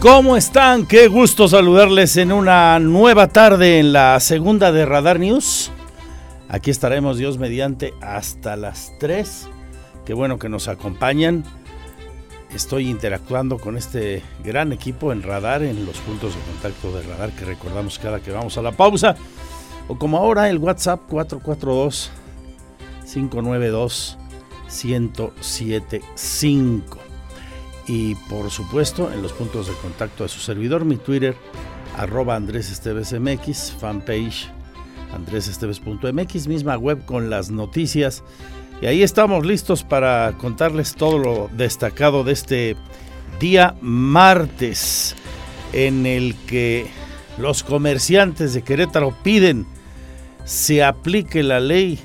¿Cómo están? Qué gusto saludarles en una nueva tarde en la segunda de Radar News. Aquí estaremos Dios mediante hasta las 3. Qué bueno que nos acompañan. Estoy interactuando con este gran equipo en Radar, en los puntos de contacto de Radar que recordamos cada que vamos a la pausa. O como ahora el WhatsApp 442 592 1075 y por supuesto en los puntos de contacto de su servidor, mi Twitter, arroba Andrés Esteves MX, fanpage andresesteves.mx, misma web con las noticias. Y ahí estamos listos para contarles todo lo destacado de este día martes, en el que los comerciantes de Querétaro piden se aplique la ley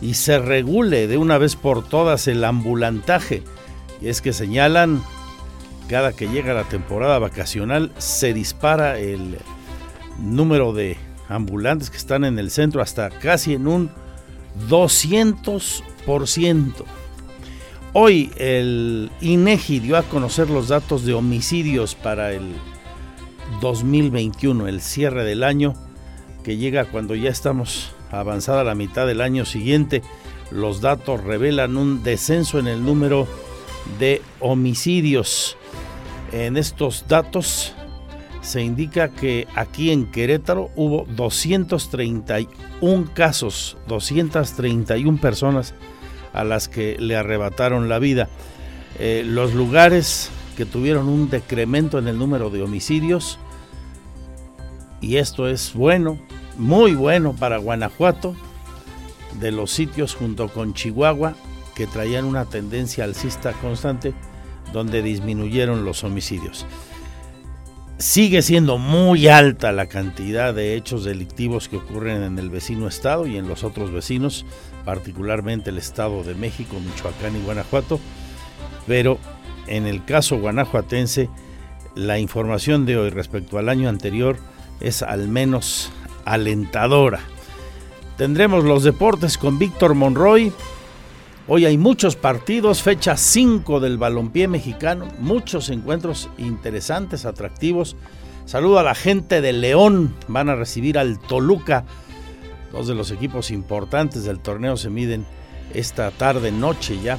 y se regule de una vez por todas el ambulantaje y es que señalan, cada que llega la temporada vacacional se dispara el número de ambulantes que están en el centro hasta casi en un 200%. Hoy el INEGI dio a conocer los datos de homicidios para el 2021, el cierre del año, que llega cuando ya estamos avanzada la mitad del año siguiente. Los datos revelan un descenso en el número de homicidios. En estos datos se indica que aquí en Querétaro hubo 231 casos, 231 personas a las que le arrebataron la vida. Eh, los lugares que tuvieron un decremento en el número de homicidios, y esto es bueno, muy bueno para Guanajuato, de los sitios junto con Chihuahua que traían una tendencia alcista constante donde disminuyeron los homicidios. Sigue siendo muy alta la cantidad de hechos delictivos que ocurren en el vecino estado y en los otros vecinos, particularmente el estado de México, Michoacán y Guanajuato, pero en el caso guanajuatense, la información de hoy respecto al año anterior es al menos alentadora. Tendremos los deportes con Víctor Monroy, Hoy hay muchos partidos, fecha 5 del balompié mexicano, muchos encuentros interesantes, atractivos. Saludo a la gente de León, van a recibir al Toluca. Dos de los equipos importantes del torneo se miden esta tarde, noche ya,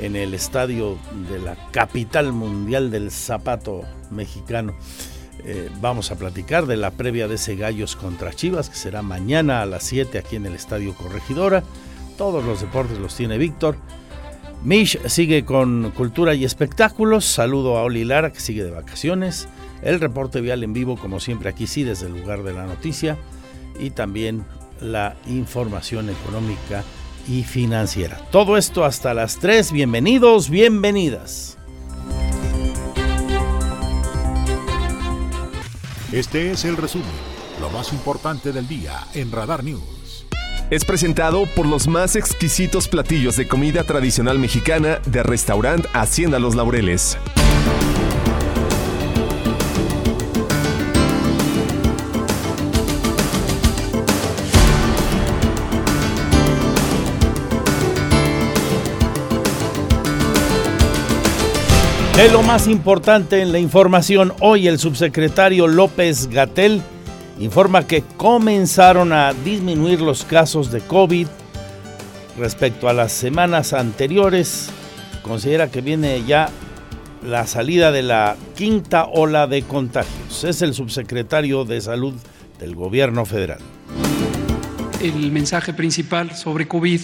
en el estadio de la capital mundial del zapato mexicano. Eh, vamos a platicar de la previa de ese Gallos contra Chivas, que será mañana a las 7 aquí en el Estadio Corregidora. Todos los deportes los tiene Víctor. Mish sigue con cultura y espectáculos. Saludo a Oli Lara que sigue de vacaciones. El reporte vial en vivo, como siempre, aquí sí, desde el lugar de la noticia. Y también la información económica y financiera. Todo esto hasta las 3. Bienvenidos, bienvenidas. Este es el resumen, lo más importante del día en Radar News es presentado por los más exquisitos platillos de comida tradicional mexicana de restaurant Hacienda Los Laureles. De lo más importante en la información, hoy el subsecretario López Gatel informa que comenzaron a disminuir los casos de COVID respecto a las semanas anteriores. Considera que viene ya la salida de la quinta ola de contagios. Es el subsecretario de Salud del Gobierno Federal. El mensaje principal sobre COVID,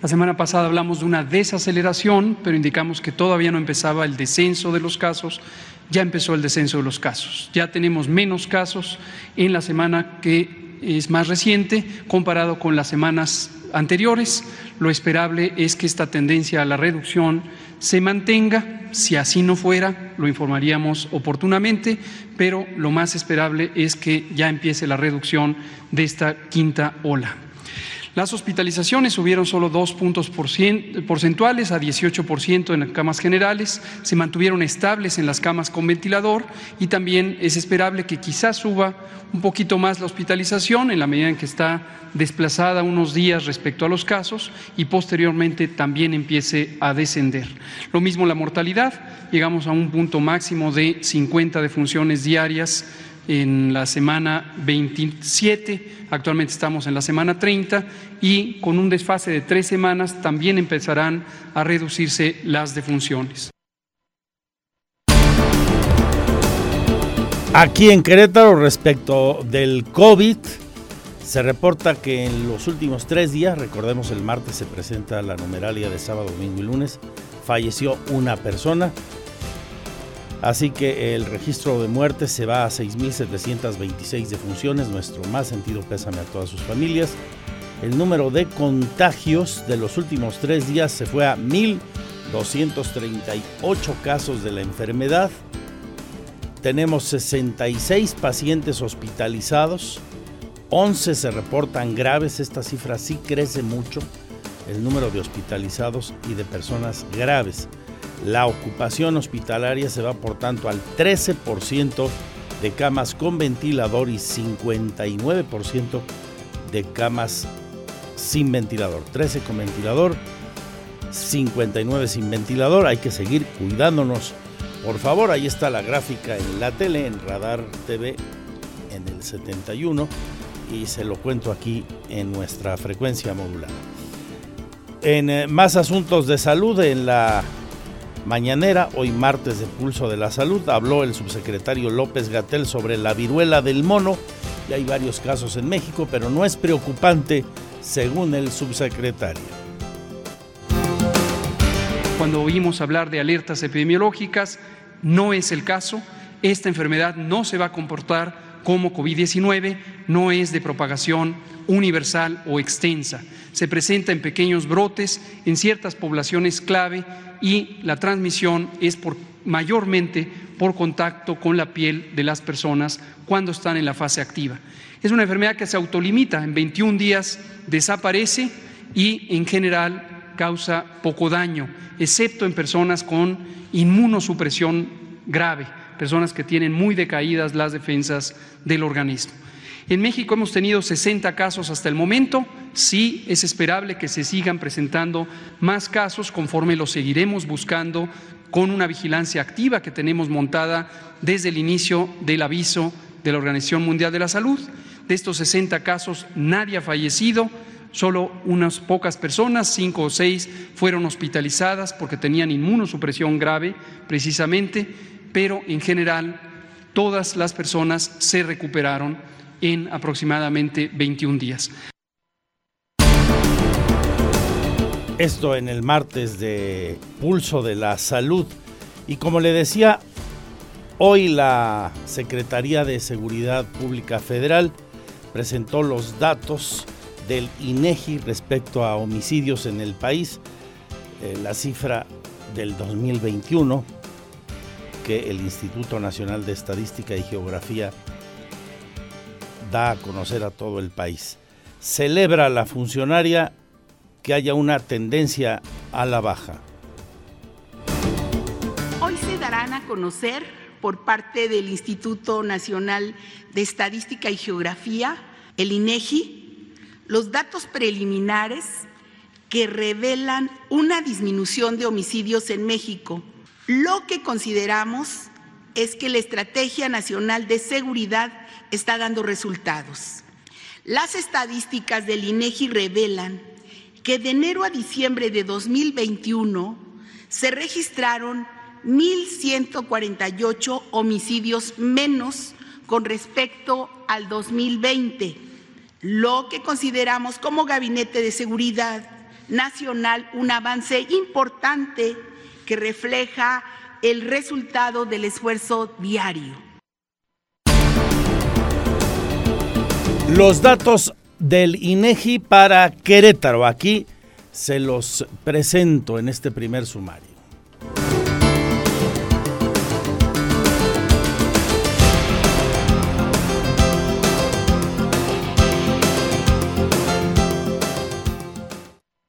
la semana pasada hablamos de una desaceleración, pero indicamos que todavía no empezaba el descenso de los casos ya empezó el descenso de los casos. Ya tenemos menos casos en la semana que es más reciente comparado con las semanas anteriores. Lo esperable es que esta tendencia a la reducción se mantenga. Si así no fuera, lo informaríamos oportunamente, pero lo más esperable es que ya empiece la reducción de esta quinta ola. Las hospitalizaciones subieron solo dos puntos porcentuales a 18% en las camas generales, se mantuvieron estables en las camas con ventilador y también es esperable que quizás suba un poquito más la hospitalización en la medida en que está desplazada unos días respecto a los casos y posteriormente también empiece a descender. Lo mismo la mortalidad, llegamos a un punto máximo de 50 defunciones diarias en la semana 27, actualmente estamos en la semana 30 y con un desfase de tres semanas también empezarán a reducirse las defunciones. Aquí en Querétaro, respecto del COVID, se reporta que en los últimos tres días, recordemos el martes se presenta la numeralia de sábado, domingo y lunes, falleció una persona, Así que el registro de muertes se va a 6.726 defunciones, nuestro más sentido pésame a todas sus familias. El número de contagios de los últimos tres días se fue a 1.238 casos de la enfermedad. Tenemos 66 pacientes hospitalizados, 11 se reportan graves, esta cifra sí crece mucho, el número de hospitalizados y de personas graves. La ocupación hospitalaria se va por tanto al 13% de camas con ventilador y 59% de camas sin ventilador. 13 con ventilador, 59 sin ventilador. Hay que seguir cuidándonos. Por favor, ahí está la gráfica en la tele, en Radar TV, en el 71, y se lo cuento aquí en nuestra frecuencia modular. En eh, más asuntos de salud, en la mañanera, hoy martes de Pulso de la Salud, habló el subsecretario López Gatel sobre la viruela del mono. Y hay varios casos en México, pero no es preocupante, según el subsecretario. Cuando oímos hablar de alertas epidemiológicas, no es el caso. Esta enfermedad no se va a comportar como COVID-19, no es de propagación universal o extensa. Se presenta en pequeños brotes en ciertas poblaciones clave y la transmisión es mayormente por contacto con la piel de las personas cuando están en la fase activa. Es una enfermedad que se autolimita, en 21 días desaparece y en general causa poco daño, excepto en personas con inmunosupresión grave, personas que tienen muy decaídas las defensas del organismo. En México hemos tenido 60 casos hasta el momento. Sí, es esperable que se sigan presentando más casos conforme los seguiremos buscando con una vigilancia activa que tenemos montada desde el inicio del aviso de la Organización Mundial de la Salud. De estos 60 casos, nadie ha fallecido, solo unas pocas personas, cinco o seis, fueron hospitalizadas porque tenían inmunosupresión grave, precisamente, pero en general todas las personas se recuperaron en aproximadamente 21 días. Esto en el martes de Pulso de la Salud. Y como le decía, hoy la Secretaría de Seguridad Pública Federal presentó los datos del INEGI respecto a homicidios en el país. Eh, la cifra del 2021 que el Instituto Nacional de Estadística y Geografía da a conocer a todo el país. Celebra la funcionaria que haya una tendencia a la baja. Hoy se darán a conocer por parte del Instituto Nacional de Estadística y Geografía, el INEGI, los datos preliminares que revelan una disminución de homicidios en México. Lo que consideramos es que la Estrategia Nacional de Seguridad está dando resultados. Las estadísticas del INEGI revelan que de enero a diciembre de 2021 se registraron 1.148 homicidios menos con respecto al 2020, lo que consideramos como Gabinete de Seguridad Nacional un avance importante que refleja el resultado del esfuerzo diario. Los datos del INEGI para Querétaro. Aquí se los presento en este primer sumario.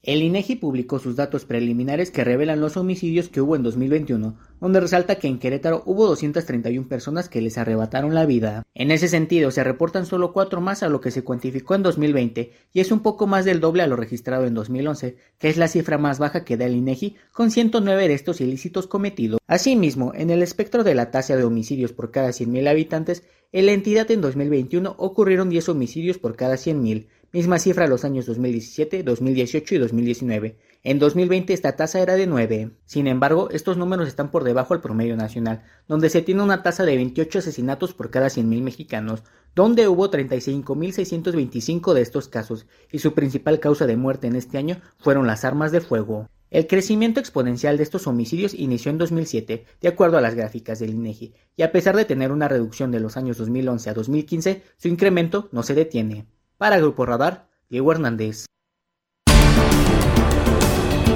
El INEGI publicó sus datos preliminares que revelan los homicidios que hubo en 2021, donde resalta que en Querétaro hubo 231 personas que les arrebataron la vida. En ese sentido, se reportan solo cuatro más a lo que se cuantificó en 2020 y es un poco más del doble a lo registrado en 2011, que es la cifra más baja que da el INEGI con 109 de estos ilícitos cometidos. Asimismo, en el espectro de la tasa de homicidios por cada 100.000 habitantes, en la entidad en 2021 ocurrieron 10 homicidios por cada 100.000, misma cifra los años 2017, 2018 y 2019. En 2020 esta tasa era de 9. Sin embargo, estos números están por debajo del promedio nacional, donde se tiene una tasa de 28 asesinatos por cada 100.000 mexicanos, donde hubo 35.625 de estos casos, y su principal causa de muerte en este año fueron las armas de fuego. El crecimiento exponencial de estos homicidios inició en 2007, de acuerdo a las gráficas del INEGI, y a pesar de tener una reducción de los años 2011 a 2015, su incremento no se detiene. Para Grupo Radar, Diego Hernández.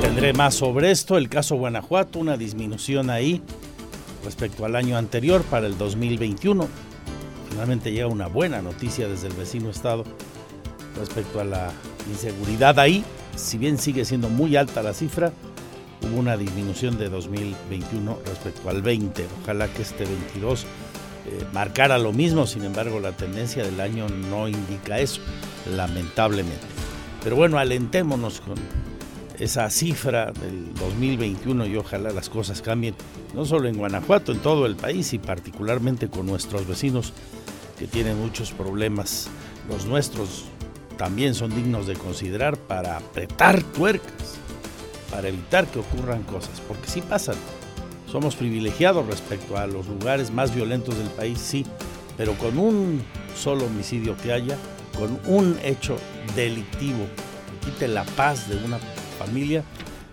Tendré más sobre esto, el caso Guanajuato, una disminución ahí respecto al año anterior para el 2021. Finalmente llega una buena noticia desde el vecino estado respecto a la inseguridad ahí. Si bien sigue siendo muy alta la cifra, hubo una disminución de 2021 respecto al 20. Ojalá que este 22 eh, marcara lo mismo, sin embargo la tendencia del año no indica eso, lamentablemente. Pero bueno, alentémonos con esa cifra del 2021 y ojalá las cosas cambien, no solo en Guanajuato, en todo el país y particularmente con nuestros vecinos que tienen muchos problemas. Los nuestros también son dignos de considerar para apretar tuercas, para evitar que ocurran cosas, porque sí pasan. Somos privilegiados respecto a los lugares más violentos del país, sí, pero con un solo homicidio que haya, con un hecho delictivo que quite la paz de una familia,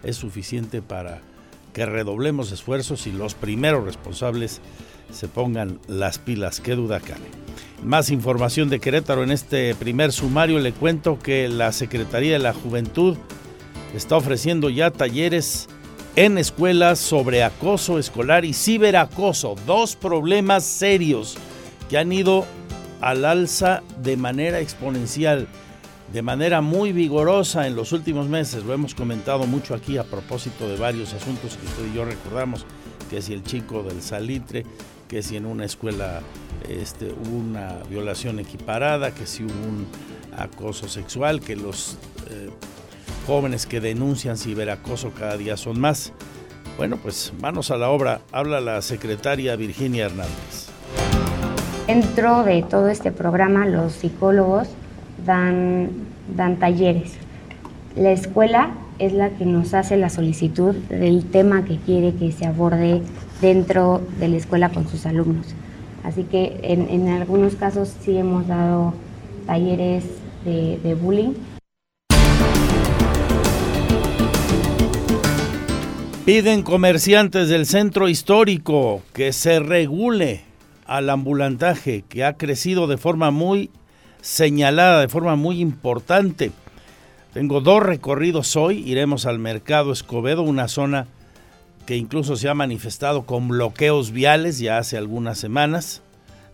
es suficiente para que redoblemos esfuerzos y los primeros responsables se pongan las pilas, qué duda cabe. Más información de Querétaro en este primer sumario. Le cuento que la Secretaría de la Juventud está ofreciendo ya talleres en escuelas sobre acoso escolar y ciberacoso, dos problemas serios que han ido al alza de manera exponencial, de manera muy vigorosa en los últimos meses. Lo hemos comentado mucho aquí a propósito de varios asuntos que usted y yo recordamos, que si el chico del salitre, que si en una escuela este, hubo una violación equiparada, que si hubo un acoso sexual, que los... Eh, jóvenes que denuncian ciberacoso cada día son más. Bueno, pues manos a la obra, habla la secretaria Virginia Hernández. Dentro de todo este programa, los psicólogos dan, dan talleres. La escuela es la que nos hace la solicitud del tema que quiere que se aborde dentro de la escuela con sus alumnos. Así que en, algunos casos sí hemos dado talleres de, de bullying Piden comerciantes del centro histórico que se regule al ambulantaje que ha crecido de forma muy señalada, de forma muy importante. Tengo dos recorridos hoy, iremos al mercado Escobedo, una zona que incluso se ha manifestado con bloqueos viales ya hace algunas semanas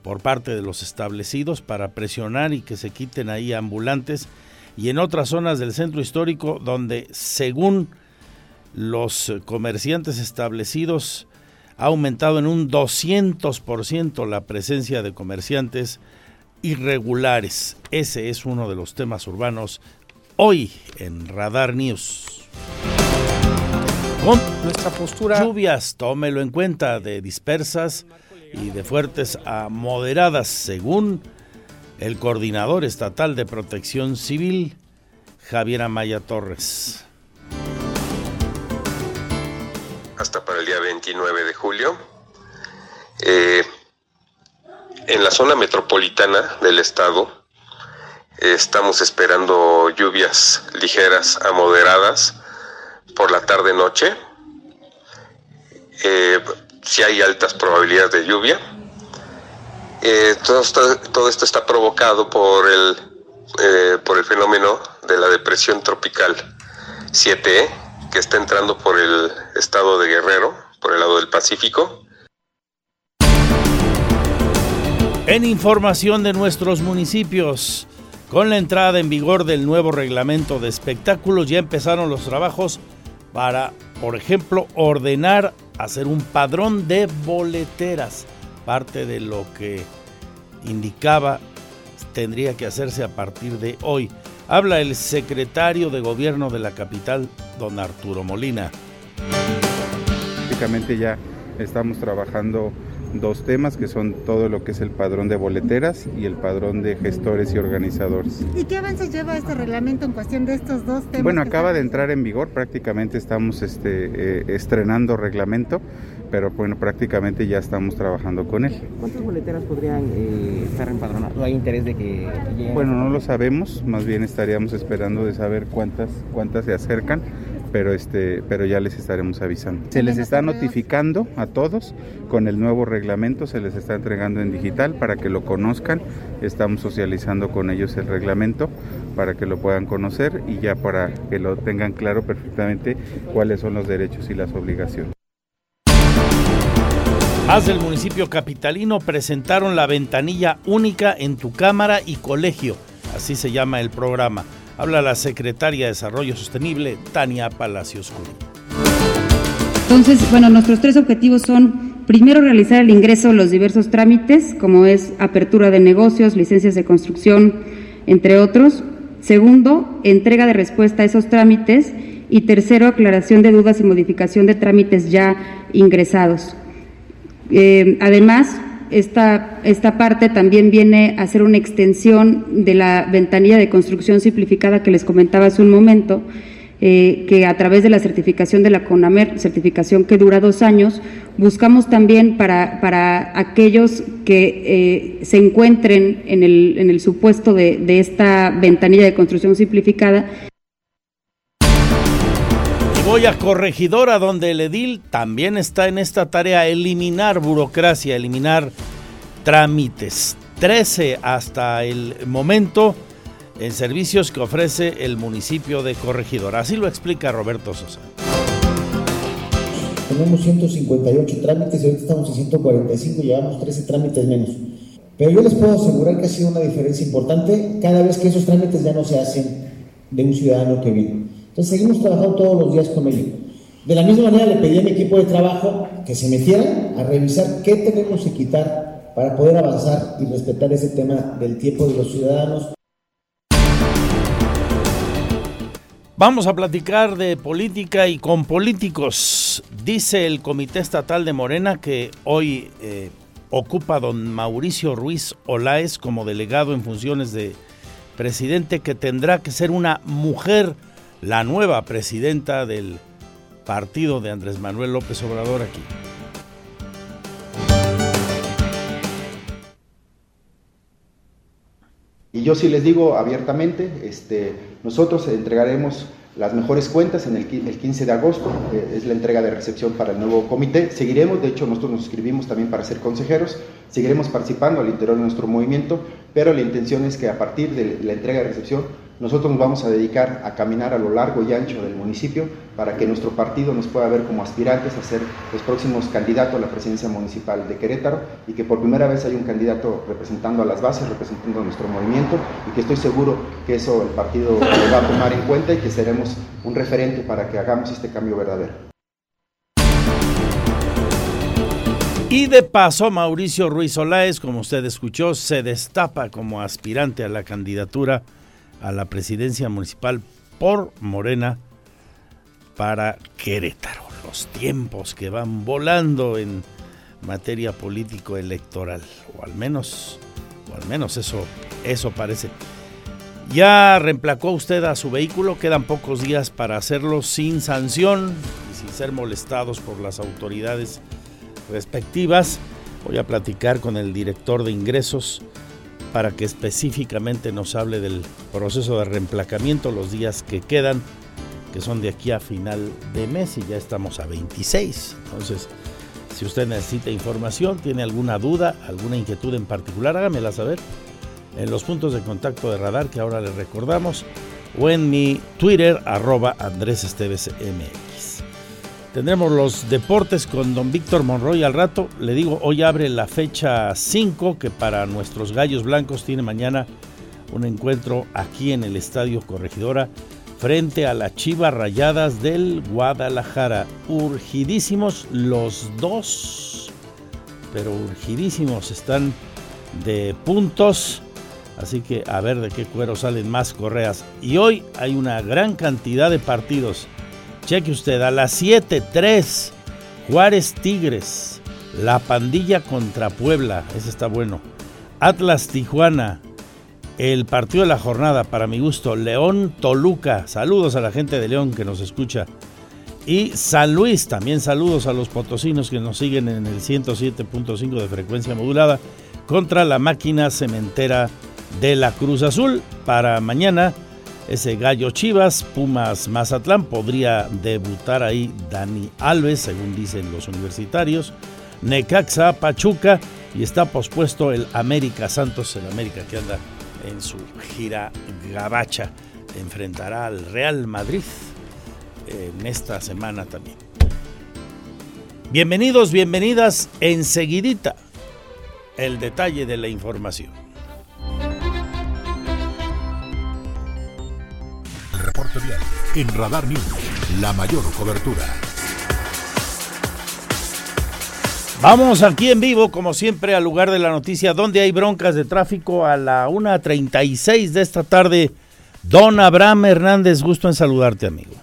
por parte de los establecidos para presionar y que se quiten ahí ambulantes y en otras zonas del centro histórico donde según los comerciantes establecidos ha aumentado en un 200% la presencia de comerciantes irregulares. Ese es uno de los temas urbanos hoy en Radar News. Con nuestra postura. Lluvias, tómelo en cuenta, de dispersas y de fuertes a moderadas, según el coordinador estatal de protección civil, Javier Amaya Torres. 29 de julio. Eh, en la zona metropolitana del estado estamos esperando lluvias ligeras a moderadas por la tarde-noche. Eh, si hay altas probabilidades de lluvia. Eh, todo, esto, está provocado por el, por el fenómeno de la depresión tropical 7E, que está entrando por el estado de Guerrero, por el lado del Pacífico. En información de nuestros municipios, Con la entrada en vigor del nuevo reglamento de espectáculos ya empezaron los trabajos para, por ejemplo, ordenar hacer un padrón de boleteras. Parte de lo que indicaba tendría que hacerse a partir de hoy. Habla el secretario de gobierno de la capital, don Arturo Molina. Prácticamente ya estamos trabajando dos temas que son todo lo que es el padrón de boleteras y el padrón de gestores y organizadores. ¿Y qué avances lleva este reglamento en cuestión de estos dos temas? Bueno, acaba de entrar en vigor, prácticamente estamos este, eh, estrenando reglamento, pero bueno, prácticamente ya estamos trabajando con él. ¿Cuántas boleteras podrían eh, estar empadronadas? ¿No hay interés de que lleguen? Bueno, no lo sabemos, más bien estaríamos esperando de saber cuántas, cuántas se acercan pero este pero ya les estaremos avisando. Se les está notificando a todos con el nuevo reglamento, se les está entregando en digital para que lo conozcan. Estamos socializando con ellos el reglamento para que lo puedan conocer y ya para que lo tengan claro perfectamente cuáles son los derechos y las obligaciones. Más del municipio capitalino presentaron la ventanilla única en tu cámara y colegio, así se llama el programa. Habla la secretaria de Desarrollo Sostenible, Tania Palacios Curi. Entonces, bueno, nuestros tres objetivos son, primero, realizar el ingreso de los diversos trámites, como es apertura de negocios, licencias de construcción, entre otros. Segundo, entrega de respuesta a esos trámites. Y tercero, aclaración de dudas y modificación de trámites ya ingresados. Eh, además, esta, esta parte también viene a ser una extensión de la ventanilla de construcción simplificada que les comentaba hace un momento, eh, que a través de la certificación de la CONAMER, certificación que dura dos años, buscamos también para, para aquellos que eh, se encuentren en el, en el supuesto de, de esta ventanilla de construcción simplificada, voy a Corregidora, donde el edil también está en esta tarea, eliminar burocracia, eliminar trámites. 13 hasta el momento en servicios que ofrece el municipio de Corregidora. Así lo explica Roberto Sosa. Tenemos 158 trámites y ahorita estamos en 145, llevamos 13 trámites menos. Pero yo les puedo asegurar que ha sido una diferencia importante cada vez que esos trámites ya no se hacen de un ciudadano que vive. Entonces seguimos trabajando todos los días con ello. De la misma manera le pedí a mi equipo de trabajo que se metieran a revisar qué tenemos que quitar para poder avanzar y respetar ese tema del tiempo de los ciudadanos. Vamos a platicar de política y con políticos. Dice el Comité Estatal de Morena que hoy eh, ocupa don Mauricio Ruiz Olaez como delegado en funciones de presidente que tendrá que ser una mujer la nueva presidenta del partido de Andrés Manuel López Obrador aquí. Y yo sí les digo abiertamente, este, nosotros entregaremos las mejores cuentas en el, 15 de agosto, eh, es la entrega de recepción para el nuevo comité. Seguiremos, de hecho nosotros nos inscribimos también para ser consejeros, seguiremos participando al interior de nuestro movimiento, pero la intención es que a partir de la entrega de recepción nosotros nos vamos a dedicar a caminar a lo largo y ancho del municipio para que nuestro partido nos pueda ver como aspirantes a ser los próximos candidatos a la presidencia municipal de Querétaro y que por primera vez hay un candidato representando a las bases, representando a nuestro movimiento y que estoy seguro que eso el partido lo va a tomar en cuenta y que seremos un referente para que hagamos este cambio verdadero. Y de paso, Mauricio Ruiz Olaez, como usted escuchó, se destapa como aspirante a la candidatura a la presidencia municipal por Morena para Querétaro. Los tiempos que van volando en materia político electoral, o al menos, o al menos eso, eso parece. Ya reemplacó usted a su vehículo, quedan pocos días para hacerlo sin sanción y sin ser molestados por las autoridades respectivas. Voy a platicar con el director de ingresos para que específicamente nos hable del proceso de reemplacamiento, los días que quedan, que son de aquí a final de mes y ya estamos a 26. Entonces, si usted necesita información, tiene alguna duda, alguna inquietud en particular, hágamela saber en los puntos de contacto de radar que ahora le recordamos o en mi Twitter arroba Andrés Esteves Tendremos los deportes con don Víctor Monroy al rato. Le digo, hoy abre la fecha 5, que para nuestros gallos blancos tiene mañana un encuentro aquí en el Estadio Corregidora frente a las Chivas Rayadas del Guadalajara. Urgidísimos los dos, pero urgidísimos están de puntos. Así que a ver de qué cuero salen más correas. Y hoy hay una gran cantidad de partidos. Cheque usted, a las 7.3, Juárez Tigres, La Pandilla contra Puebla, ese está bueno. Atlas Tijuana, el partido de la jornada, para mi gusto, León Toluca. Saludos a la gente de León que nos escucha. Y San Luis, también saludos a los potosinos que nos siguen en el 107.5 de frecuencia modulada contra la máquina cementera de la Cruz Azul. Para mañana, ese gallo Chivas, Pumas Mazatlán, podría debutar ahí Dani Alves, según dicen los universitarios. Necaxa, Pachuca y está pospuesto el América Santos, el América que anda en su gira gabacha. Enfrentará al Real Madrid en esta semana también. Bienvenidos, bienvenidas, enseguidita el detalle de la información. En Radar News, la mayor cobertura. Vamos aquí en vivo, como siempre, al lugar de la noticia, donde hay broncas de tráfico a la 1.36 de esta tarde. Don Abraham Hernández, gusto en saludarte, amigo.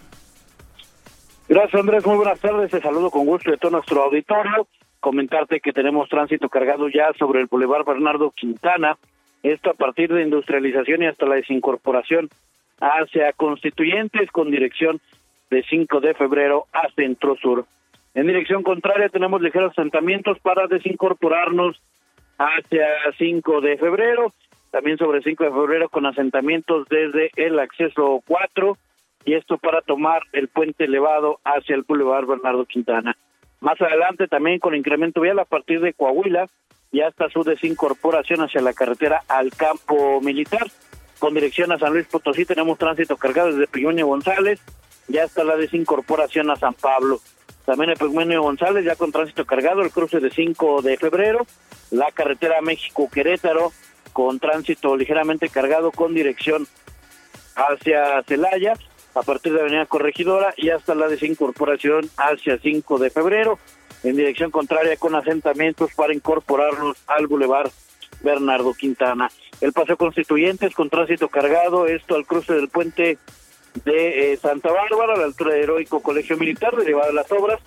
Gracias, Andrés. Muy buenas tardes. Te saludo con gusto de todo nuestro auditorio. Comentarte que tenemos tránsito cargado ya sobre el Boulevard Bernardo Quintana. Esto a partir de industrialización y hasta la desincorporación hacia Constituyentes con dirección de 5 de febrero a Centro Sur. En dirección contraria tenemos ligeros asentamientos para desincorporarnos hacia 5 de febrero, también sobre 5 de febrero con asentamientos desde el acceso 4 y esto para tomar el puente elevado hacia el Boulevard Bernardo Quintana. Más adelante también con incremento vial a partir de Coahuila y hasta su desincorporación hacia la carretera al campo militar. Con dirección a San Luis Potosí tenemos tránsito cargado desde Piguño González y hasta la desincorporación a San Pablo. También el Pigmenio González ya con tránsito cargado, el cruce de 5 de febrero, la carretera México-Querétaro con tránsito ligeramente cargado con dirección hacia Celaya, a partir de Avenida Corregidora y hasta la desincorporación hacia 5 de febrero, en dirección contraria con asentamientos para incorporarnos al Boulevard Bernardo Quintana. El Paseo Constituyentes con tránsito cargado, esto al cruce del puente de eh, Santa Bárbara, a la altura del Heroico Colegio Militar, derivado de las obras.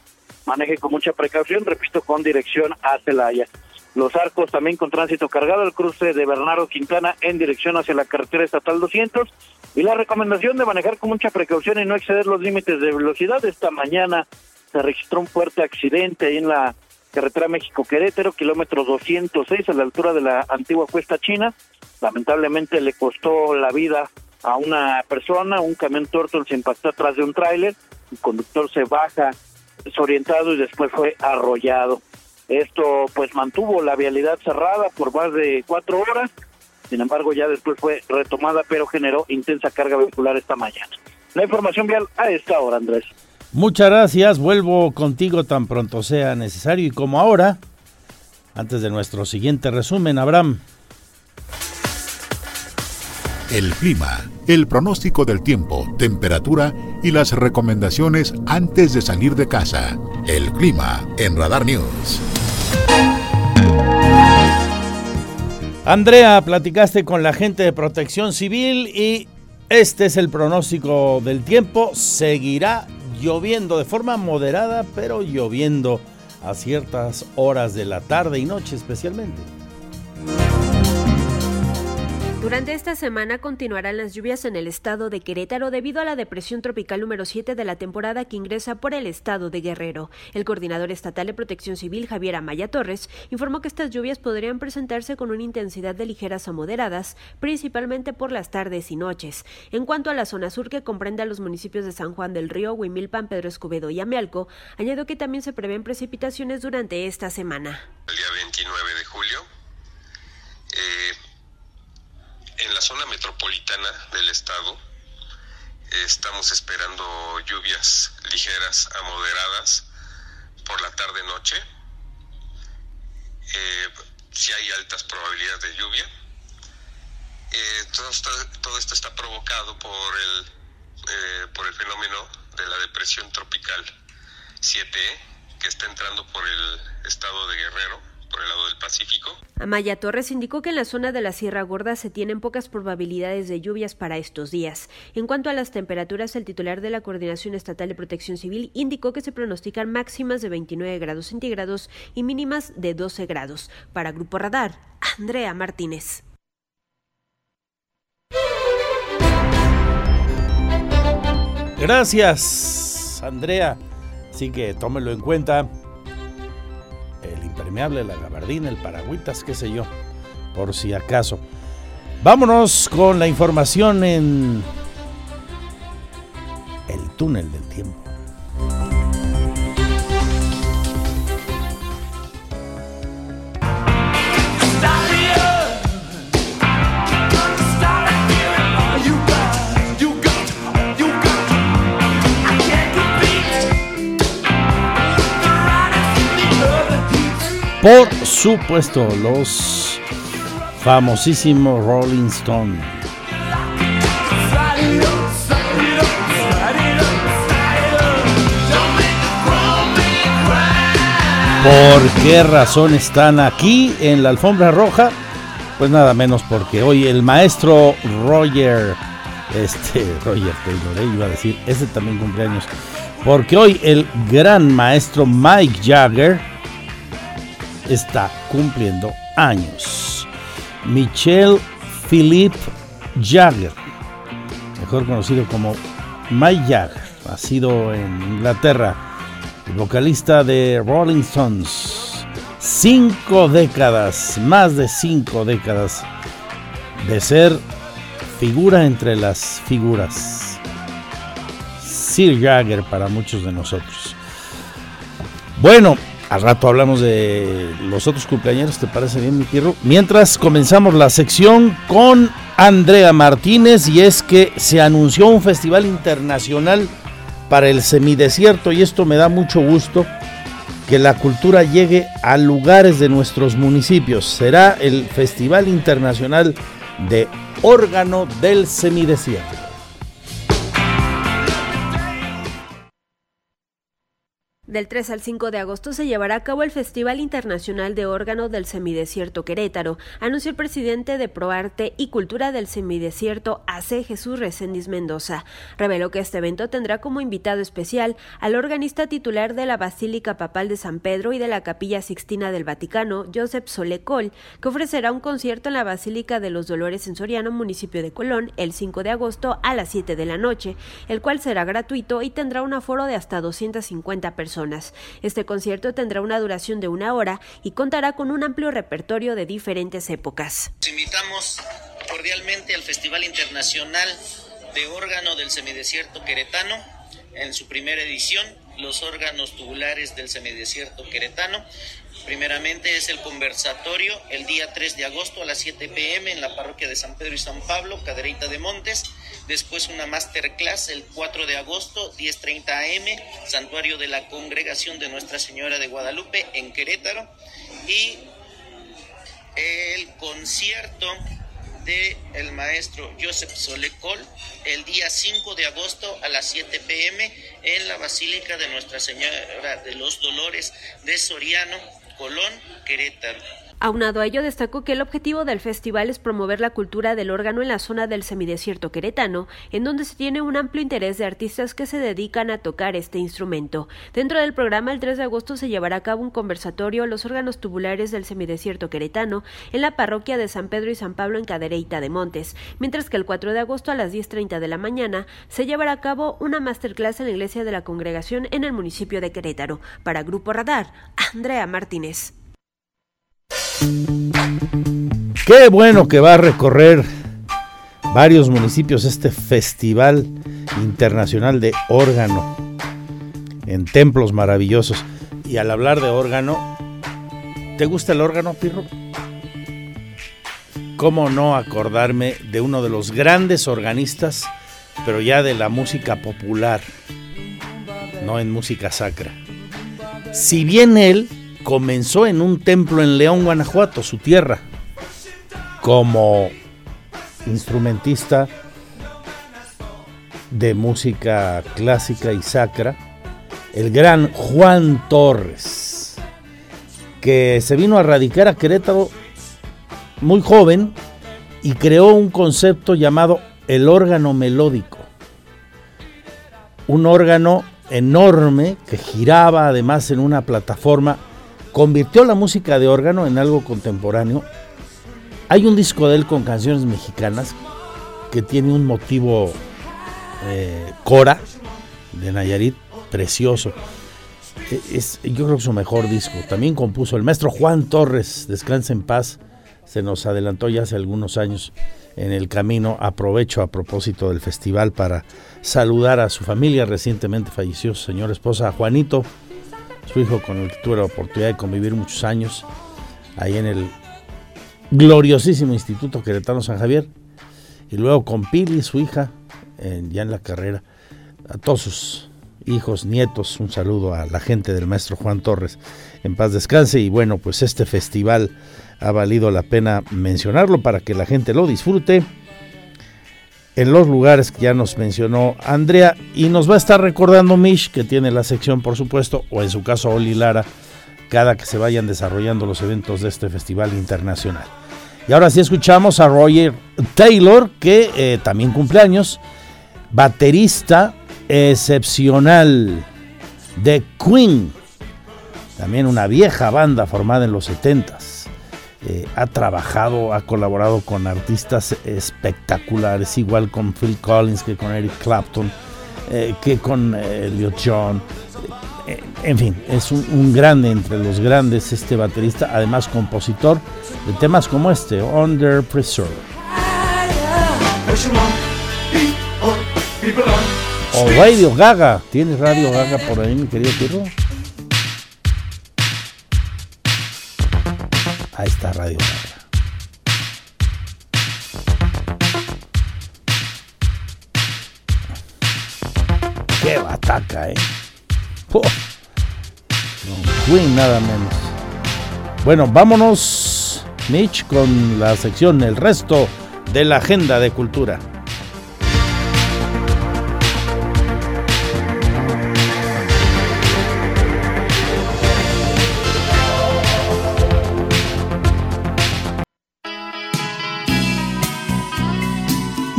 Maneje con mucha precaución, repito, con dirección a Celaya. Los arcos también con tránsito cargado, el cruce de Bernardo Quintana en dirección hacia la carretera estatal 200. Y la recomendación de manejar con mucha precaución y no exceder los límites de velocidad. Esta mañana se registró un fuerte accidente ahí en la carretera México-Querétaro, kilómetro 206, a la altura de la antigua Cuesta China. Lamentablemente le costó la vida a una persona, un camión Turtle se impactó atrás de un tráiler, el conductor se baja desorientado y después fue arrollado. Esto pues mantuvo la vialidad cerrada por más de cuatro horas, sin embargo ya después fue retomada, pero generó intensa carga vehicular esta mañana. La información vial a esta hora, Andrés. Muchas gracias, vuelvo contigo tan pronto sea necesario y como ahora, antes de nuestro siguiente resumen, Abraham. El clima, el pronóstico del tiempo, temperatura y las recomendaciones antes de salir de casa. El clima en Radar News. Andrea, platicaste con la gente de Protección Civil y este es el pronóstico del tiempo. Seguirá lloviendo de forma moderada, pero lloviendo a ciertas horas de la tarde y noche especialmente. Durante esta semana continuarán las lluvias en el estado de Querétaro debido a la depresión tropical número 7 de la temporada que ingresa por el estado de Guerrero. El coordinador estatal de protección civil, Javier Amaya Torres, informó que estas lluvias podrían presentarse con una intensidad de ligeras a moderadas, principalmente por las tardes y noches. En cuanto a la zona sur que comprende a los municipios de San Juan del Río, Huimilpan, Pedro Escobedo y Amealco, añadió que también se prevén precipitaciones durante esta semana. El día 29 de julio. Eh, en la zona metropolitana del estado estamos esperando lluvias ligeras a moderadas por la tarde-noche. Eh, si hay altas probabilidades de lluvia. Eh, todo, esto, está provocado por el, eh, por el fenómeno de la depresión tropical 7E que está entrando por el estado de Guerrero por el lado del Pacífico. Amaya Torres indicó que en la zona de la Sierra Gorda se tienen pocas probabilidades de lluvias para estos días. En cuanto a las temperaturas, el titular de la Coordinación Estatal de Protección Civil indicó que se pronostican máximas de 29 grados centígrados y mínimas de 12 grados. Para Grupo Radar, Andrea Martínez. Gracias, Andrea. Así que tómelo en cuenta impermeable, la gabardina, el paragüitas, qué sé yo, por si acaso. Vámonos con la información en el túnel del tiempo. Por supuesto, los famosísimos Rolling Stone. ¿Por qué razón están aquí en la alfombra roja? Pues nada menos porque hoy el maestro Roger, este Roger Taylor, eh, iba a decir, ese también cumpleaños, porque hoy el gran maestro Mike Jagger está cumpliendo años. Michelle Philippe Jagger, mejor conocido como Mike Jagger, nacido en Inglaterra, el vocalista de Rolling Stones. Cinco décadas, más de cinco décadas de ser figura entre las figuras. Sir Jagger para muchos de nosotros. Bueno, al rato hablamos de los otros cumpleaños, ¿te parece bien, mi tierro? Mientras comenzamos la sección con Andrea Martínez y es que se anunció un festival internacional para el semidesierto y esto me da mucho gusto que la cultura llegue a lugares de nuestros municipios. Será el Festival Internacional de Órgano del Semidesierto. Del 3 al 5 de agosto se llevará a cabo el Festival Internacional de Órgano del Semidesierto Querétaro, anunció el presidente de Proarte y Cultura del Semidesierto, AC Jesús Reséndiz Mendoza. Reveló que este evento tendrá como invitado especial al organista titular de la Basílica Papal de San Pedro y de la Capilla Sixtina del Vaticano, Joseph Solecol, que ofrecerá un concierto en la Basílica de los Dolores en Soriano, municipio de Colón, el 5 de agosto a las 7 de la noche, el cual será gratuito y tendrá un aforo de hasta 250 personas. Este concierto tendrá una duración de una hora y contará con un amplio repertorio de diferentes épocas. invitamos cordialmente al Festival Internacional de Órgano del Semidesierto Queretano en su primera edición, los órganos tubulares del semidesierto queretano. Primeramente es el conversatorio el día 3 de agosto a las 7 pm en la parroquia de San Pedro y San Pablo, Cadereyta de Montes. Después una masterclass el 4 de agosto, 10.30 am, Santuario de la Congregación de Nuestra Señora de Guadalupe en Querétaro. Y el concierto de el maestro Joseph Solecol el día 5 de agosto a las 7 pm en la Basílica de Nuestra Señora de los Dolores de Soriano, Colón, Querétaro. Aunado a ello, destacó que el objetivo del festival es promover la cultura del órgano en la zona del semidesierto queretano, en donde se tiene un amplio interés de artistas que se dedican a tocar este instrumento. Dentro del programa, el 3 de agosto se llevará a cabo un conversatorio Los órganos tubulares del semidesierto queretano en la parroquia de San Pedro y San Pablo en Cadereyta de Montes, mientras que el 4 de agosto a las 10.30 de la mañana se llevará a cabo una masterclass en la iglesia de la congregación en el municipio de Querétaro. Para Grupo Radar, Andrea Martínez. Qué bueno que va a recorrer varios municipios este festival internacional de órgano en templos maravillosos. Y al hablar de órgano, ¿te gusta el órgano, Pirro? ¿Cómo no acordarme de uno de los grandes organistas, pero ya de la música popular, no en música sacra? Si bien él comenzó en un templo en León, Guanajuato, su tierra, como instrumentista de música clásica y sacra, el gran Juan Torres, que se vino a radicar a Querétaro muy joven y creó un concepto llamado el órgano melódico. Un órgano enorme que giraba además en una plataforma, convirtió la música de órgano en algo contemporáneo. Hay un disco de él con canciones mexicanas que tiene un motivo eh, Cora de Nayarit, precioso. E, es, yo creo que su mejor disco. También compuso el maestro Juan Torres, descansa en paz, se nos adelantó ya hace algunos años en el camino. Aprovecho a propósito del festival para saludar a su familia. Recientemente falleció su señora esposa Juanito, su hijo con el que tuve la oportunidad de convivir muchos años, ahí en el gloriosísimo Instituto Queretano San Javier. Y luego con Pili, su hija, ya en la carrera. A todos sus hijos, nietos, un saludo a la gente del maestro Juan Torres. En paz descanse y bueno, pues este festival ha valido la pena mencionarlo para que la gente lo disfrute en los lugares que ya nos mencionó Andrea y nos va a estar recordando Mish que tiene la sección por supuesto o en su caso Oli Lara cada que se vayan desarrollando los eventos de este festival internacional. Y ahora sí escuchamos a Roger Taylor que eh, también cumpleaños baterista excepcional de Queen, también una vieja banda formada en los 70s. Eh, ha trabajado, ha colaborado con artistas espectaculares, igual con Phil Collins que con Eric Clapton, eh, que con eh, Elliot John. en fin, es un, un, grande entre los grandes este baterista, además compositor de temas como este, Under Pressure. O Radio Gaga. ¿Tienes Radio Gaga por ahí, mi querido Pirro? Ahí está Radio. Qué bataca, eh. Oh. Queen nada menos. Bueno, vámonos, Mitch, con la sección El resto de la agenda de cultura.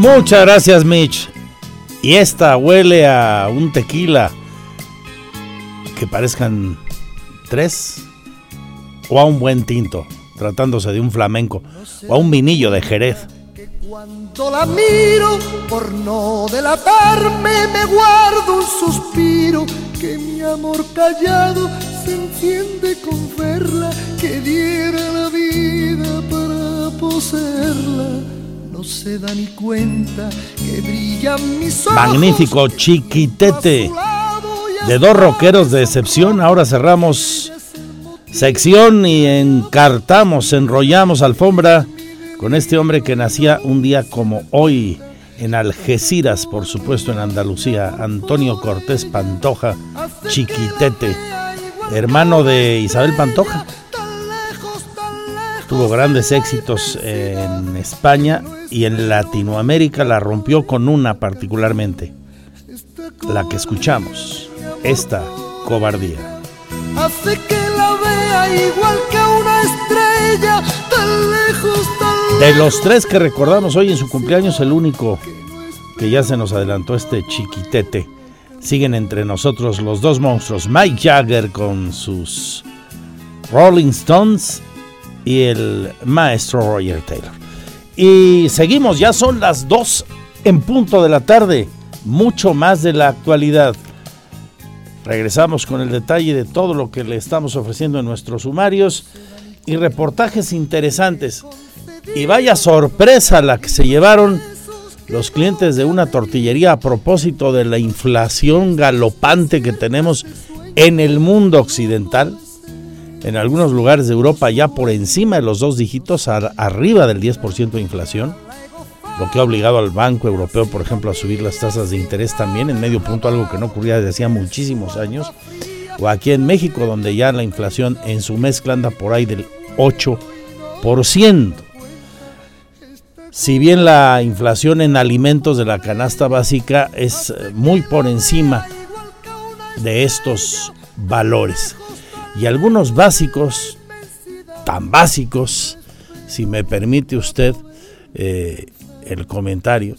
Muchas gracias, Mitch. Y esta huele a un tequila que parezcan tres o a un buen tinto, tratándose de un flamenco o a un vinillo de Jerez. Cuando la miro, por no delatarme, me guardo un suspiro que mi amor callado se enciende con verla, que diera la vida para poseerla se da ni cuenta que brillan mis ojos. Magnífico chiquitete de dos rockeros de excepción. Ahora cerramos sección y encartamos, enrollamos alfombra con este hombre que nacía un día como hoy en Algeciras, por supuesto en Andalucía, Antonio Cortés Pantoja, chiquitete, hermano de Isabel Pantoja. Tuvo grandes éxitos en España y en Latinoamérica la rompió con una particularmente, la que escuchamos, esta cobardía. Hace que la vea igual que una estrella, tan lejos, tan De los tres que recordamos hoy en su cumpleaños, el único que ya se nos adelantó este chiquitete. Siguen entre nosotros los dos monstruos, Mike Jagger con sus Rolling Stones y el maestro Roger Taylor. Y seguimos, ya son las 2 en punto de la tarde, mucho más de la actualidad. Regresamos con el detalle de todo lo que le estamos ofreciendo en nuestros sumarios y reportajes interesantes. Y vaya sorpresa la que se llevaron los clientes de una tortillería a propósito de la inflación galopante que tenemos en el mundo occidental en algunos lugares de Europa ya por encima de los dos dígitos, arriba del 10% de inflación, lo que ha obligado al Banco Europeo, por ejemplo, a subir las tasas de interés también en medio punto, algo que no ocurría desde hacía muchísimos años, o aquí en México, donde ya la inflación en su mezcla anda por ahí del 8%. si bien la inflación en alimentos de la canasta básica es eh, muy por encima de estos valores. Y algunos básicos, tan básicos, si me permite usted eh, el comentario,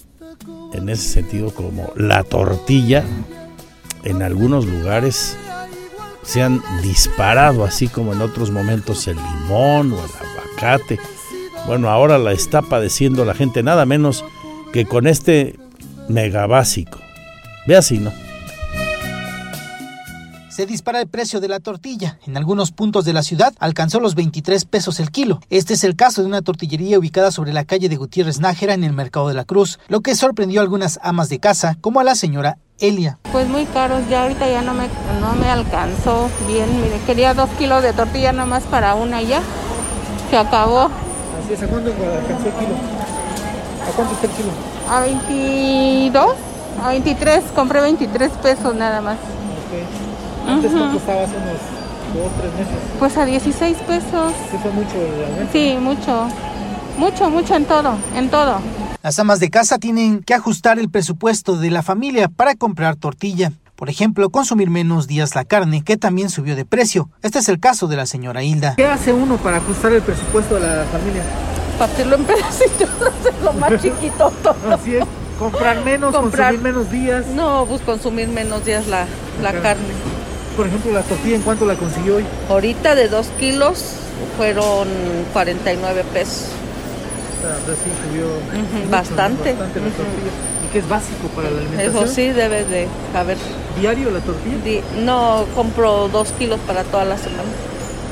en ese sentido como la tortilla, en algunos lugares se han disparado, así como en otros momentos el limón o el aguacate bueno, ahora la está padeciendo la gente nada menos que con este mega básico. Ve así, ¿no? Se dispara el precio de la tortilla. En algunos puntos de la ciudad alcanzó los 23 pesos el kilo. Este es el caso de una tortillería ubicada sobre la calle de Gutiérrez Nájera en el Mercado de la Cruz, lo que sorprendió a algunas amas de casa, como a la señora Elia. Pues muy caros, ya ahorita ya no me, no me alcanzó bien. Mire, quería dos kilos de tortilla nomás para una y ya. Se acabó. ¿A cuánto alcanzó el kilo? ¿A cuánto está el kilo? A 22, a 23, compré 23 pesos nada más. Ok. ¿Antes cuánto estaba hace unos dos, tres meses? Pues a 16 pesos. ¿Sí fue mucho realmente? Sí, mucho. Mucho, mucho en todo, en todo. Las amas de casa tienen que ajustar el presupuesto de la familia para comprar tortilla. Por ejemplo, consumir menos días la carne, que también subió de precio. Este es el caso de la señora Hilda. ¿Qué hace uno para ajustar el presupuesto de la familia? Partirlo en pedacitos, hacerlo más chiquito todo. Así es. Comprar menos, consumir menos días. No, pues consumir menos días la, la carne. Por ejemplo, la tortilla, ¿en cuánto la consiguió hoy? Ahorita de dos kilos fueron 49 pesos. O sea, sí subió bastante. bastante la tortilla que es básico para la alimentación. Eso sí debe de haber. ¿Diario la tortilla? Di no, compro dos kilos para toda la semana.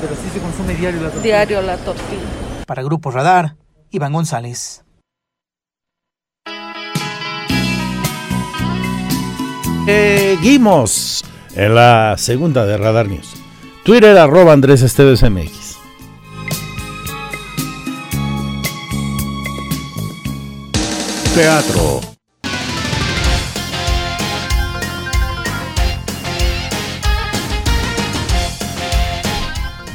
Pero sí se consume diario la tortilla. Diario la tortilla. Para Grupo Radar, Iván González. Seguimos en la segunda de Radar News. Twitter arroba Andrés Esteves MX. Teatro.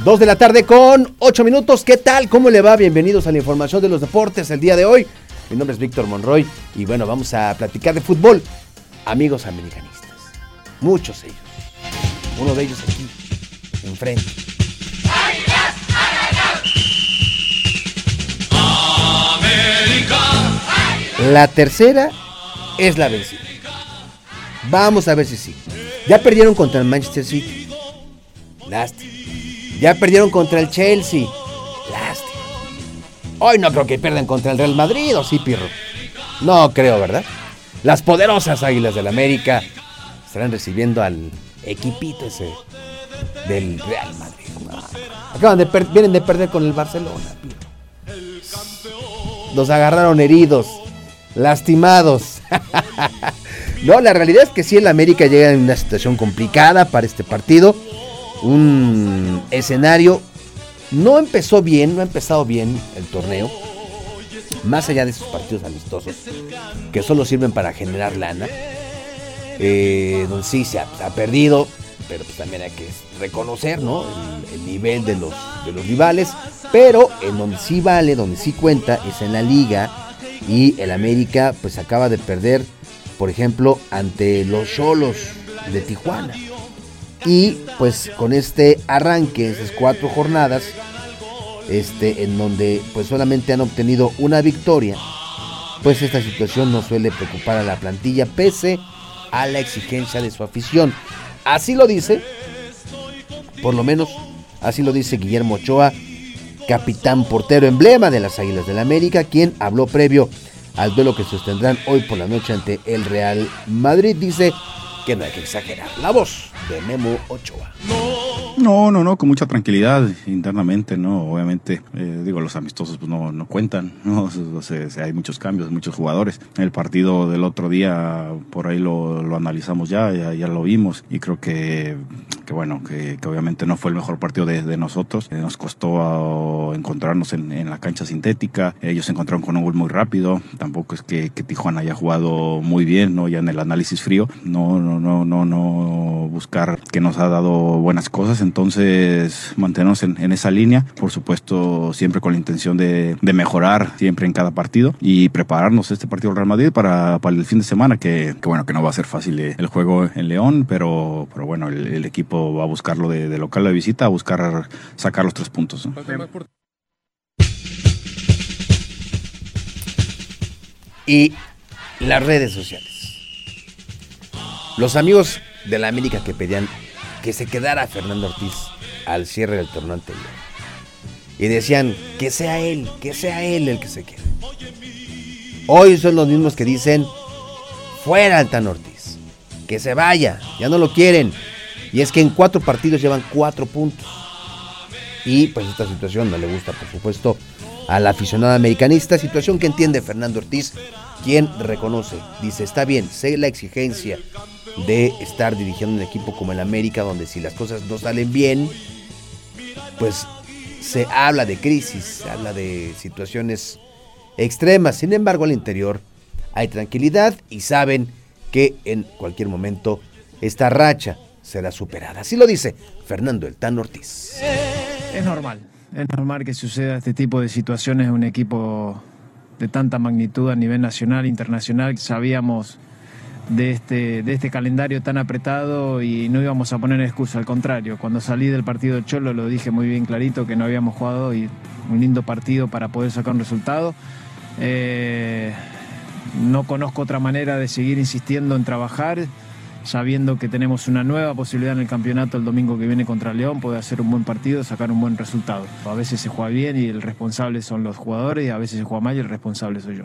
Dos de la tarde con ocho minutos. ¿Qué tal? ¿Cómo le va? Bienvenidos a la información de los deportes el día de hoy. Mi nombre es Víctor Monroy y bueno, vamos a platicar de fútbol. Amigos americanistas. Muchos ellos. Uno de ellos aquí, enfrente. La tercera es la vencida. Vamos a ver si sí. Ya perdieron contra el Manchester City. Lástima. Ya perdieron contra el Chelsea. Lástima. Hoy no creo que pierdan contra el Real Madrid, ¿o sí, Pirro? No creo, ¿verdad? Las poderosas Águilas del América estarán recibiendo al equipito ese del Real Madrid. Acaban de vienen de perder con el Barcelona. Los agarraron heridos, lastimados. no, la realidad es que sí, el América llega en una situación complicada para este partido un escenario. No empezó bien, no ha empezado bien el torneo. Más allá de esos partidos amistosos, que solo sirven para generar lana. Eh, donde sí se ha, perdido, pero pues también hay que reconocer ¿no? el, nivel de los, de los rivales. Pero en donde sí vale, donde sí cuenta, es en la liga. Y el América pues acaba de perder, por ejemplo, ante los Cholos de Tijuana. Y pues con este arranque, esas cuatro jornadas, este, en donde pues solamente han obtenido una victoria, pues esta situación no suele preocupar a la plantilla pese a la exigencia de su afición. Así lo dice, por lo menos así lo dice Guillermo Ochoa, capitán portero emblema de las Águilas del la América, quien habló previo al duelo que sostendrán hoy por la noche ante el Real Madrid. Dice que no hay que exagerar. La voz de Memo Ochoa. No, no, no, con mucha tranquilidad internamente, ¿no? Obviamente, eh, digo, los amistosos pues no, no cuentan, ¿no? Sea, hay muchos cambios, muchos jugadores. El partido del otro día, por ahí lo, analizamos ya, ya, ya, lo vimos y creo que, que bueno, que, obviamente no fue el mejor partido de, nosotros. nos costó encontrarnos en, la cancha sintética. Ellos se encontraron con un gol muy rápido. Tampoco es que, Tijuana haya jugado muy bien, ¿no? Ya en el análisis frío. No, no, no, no, no buscar que nos ha dado buenas cosas. Entonces, mantenernos en, esa línea. Por supuesto, siempre con la intención de, mejorar siempre en cada partido y prepararnos este partido del Real Madrid para, para el fin de semana, que, bueno, que no va a ser fácil el juego en León, pero, pero bueno, el, equipo va a buscarlo de, de local de visita, a buscar sacar los tres puntos. Y las redes sociales. Los amigos de la América que pedían que se quedara Fernando Ortiz al cierre del torneo anterior. Y decían que sea él, que sea él el que se quede. Hoy son los mismos que dicen, fuera Altan Ortiz, que se vaya, ya no lo quieren. Y es que en cuatro partidos llevan cuatro puntos. Y pues esta situación no le gusta, por supuesto, al aficionado americanista, situación que entiende Fernando Ortiz, quien reconoce, dice, está bien, sé la exigencia de estar dirigiendo un equipo como el América, donde si las cosas no salen bien, pues se habla de crisis, se habla de situaciones extremas. Sin embargo, al interior hay tranquilidad y saben que en cualquier momento esta racha será superada. Así lo dice Fernando El Tan Ortiz. Es normal, es normal que suceda este tipo de situaciones en un equipo de tanta magnitud a nivel nacional, internacional. Sabíamos de este, de este calendario tan apretado y no íbamos a poner excusa, al contrario, cuando salí del partido Cholo lo dije muy bien clarito que no habíamos jugado y un lindo partido para poder sacar un resultado. Eh, no conozco otra manera de seguir insistiendo en trabajar, sabiendo que tenemos una nueva posibilidad en el campeonato el domingo que viene contra León, poder hacer un buen partido, sacar un buen resultado. A veces se juega bien y el responsable son los jugadores y a veces se juega mal y el responsable soy yo.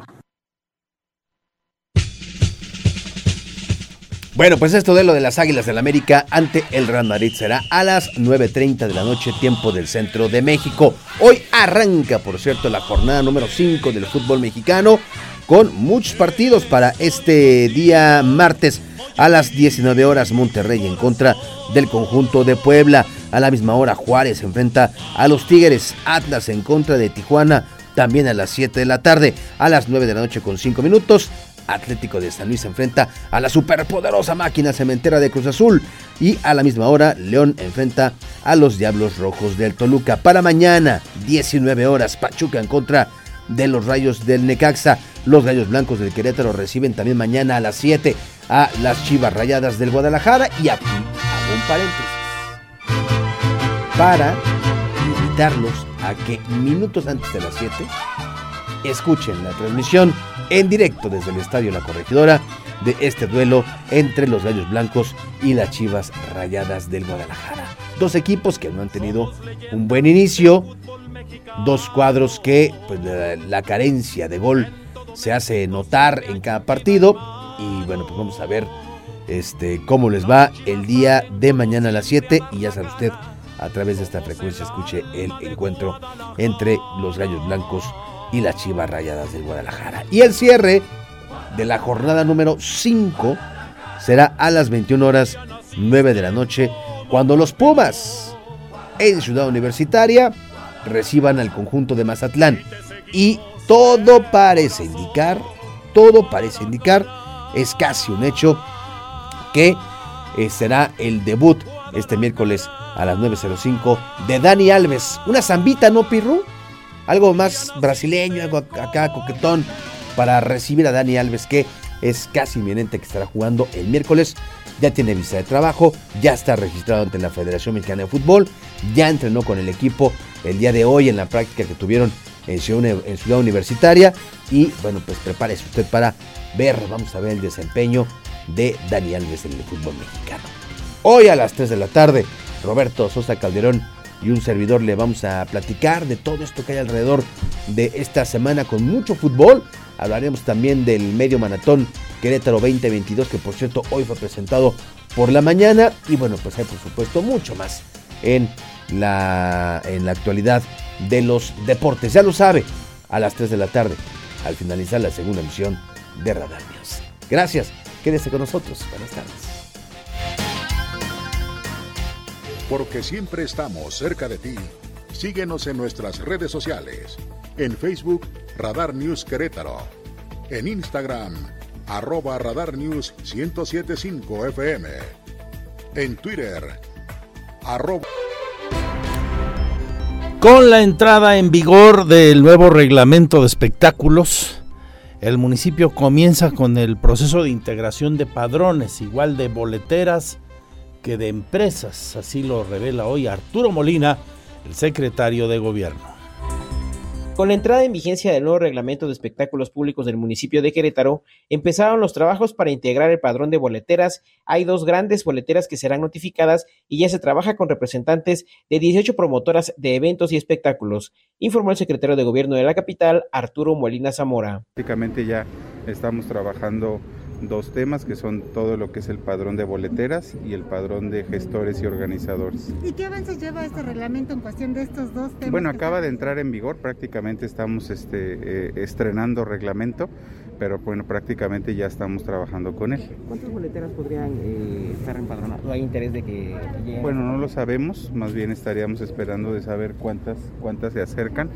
Bueno, pues esto de lo de las Águilas del la América ante el Real Madrid será a las 9.30 de la noche, tiempo del centro de México. Hoy arranca, por cierto, la jornada número 5 del fútbol mexicano con muchos partidos para este día martes a las 19 horas Monterrey en contra del conjunto de Puebla. A la misma hora Juárez enfrenta a los Tigres, Atlas en contra de Tijuana también a las 7 de la tarde, a las 9 de la noche con 5 minutos. Atlético de San Luis se enfrenta a la superpoderosa máquina cementera de Cruz Azul y a la misma hora León enfrenta a los Diablos Rojos del Toluca. Para mañana, 19 horas, Pachuca en contra de los Rayos del Necaxa. Los Rayos Blancos del Querétaro reciben también mañana a las 7 a las Chivas Rayadas del Guadalajara y aquí hago un paréntesis para invitarlos a que minutos antes de las 7 escuchen la transmisión en directo desde el Estadio La Corregidora de este duelo entre los Gallos Blancos y las Chivas Rayadas del Guadalajara. Dos equipos que no han tenido un buen inicio, dos cuadros que pues, la, carencia de gol se hace notar en cada partido y bueno, pues vamos a ver este, cómo les va el día de mañana a las 7 y ya sabe usted a través de esta frecuencia escuche el encuentro entre los Gallos Blancos y las Chivas Rayadas del Guadalajara. Y el cierre de la jornada número 5 será a las 21 horas 9 de la noche cuando los Pumas en Ciudad Universitaria reciban al conjunto de Mazatlán. Y todo parece indicar, todo parece indicar, es casi un hecho que eh, será el debut este miércoles a las 9.05 de Dani Alves. Una zambita, ¿no, Pirru? algo más brasileño, algo acá coquetón para recibir a Dani Alves que es casi inminente que estará jugando el miércoles. Ya tiene visa de trabajo, ya está registrado ante la Federación Mexicana de Fútbol, ya entrenó con el equipo el día de hoy en la práctica que tuvieron en Ciudad, Universitaria. Y bueno, pues prepárese usted para ver, vamos a ver el desempeño de Dani Alves en el fútbol mexicano. Hoy a las 3 de la tarde, Roberto Sosa Calderón y un servidor le vamos a platicar de todo esto que hay alrededor de esta semana con mucho fútbol. Hablaremos también del medio maratón Querétaro 2022 que por cierto hoy fue presentado por la mañana y bueno pues hay por supuesto mucho más en la, en la actualidad de los deportes. Ya lo sabe, a las 3 de la tarde, al finalizar la segunda emisión de Radar News. Gracias, quédese con nosotros. Buenas tardes. Porque siempre estamos cerca de ti. Síguenos en nuestras redes sociales. En Facebook, Radar News Querétaro. En Instagram, arroba Radar News 1075 FM. En Twitter, arroba... Con la entrada en vigor del nuevo reglamento de espectáculos, el municipio comienza con el proceso de integración de padrones, igual de boleteras que de empresas. Así lo revela hoy Arturo Molina, el secretario de gobierno. Con la entrada en vigencia del nuevo reglamento de espectáculos públicos del municipio de Querétaro, empezaron los trabajos para integrar el padrón de boleteras. Hay dos grandes boleteras que serán notificadas y ya se trabaja con representantes de 18 promotoras de eventos y espectáculos, informó el secretario de gobierno de la capital, Arturo Molina Zamora. Prácticamente ya estamos trabajando dos temas que son todo lo que es el padrón de boleteras y el padrón de gestores y organizadores. ¿Y qué avances lleva este reglamento en cuestión de estos dos temas? Bueno, acaba de entrar en vigor, prácticamente estamos este, eh, estrenando reglamento, pero bueno, prácticamente ya estamos trabajando con él. ¿Cuántas boleteras podrían eh, estar empadronadas? ¿Hay interés de que lleguen? Bueno, no lo sabemos, más bien estaríamos esperando de saber cuántas, cuántas se acercan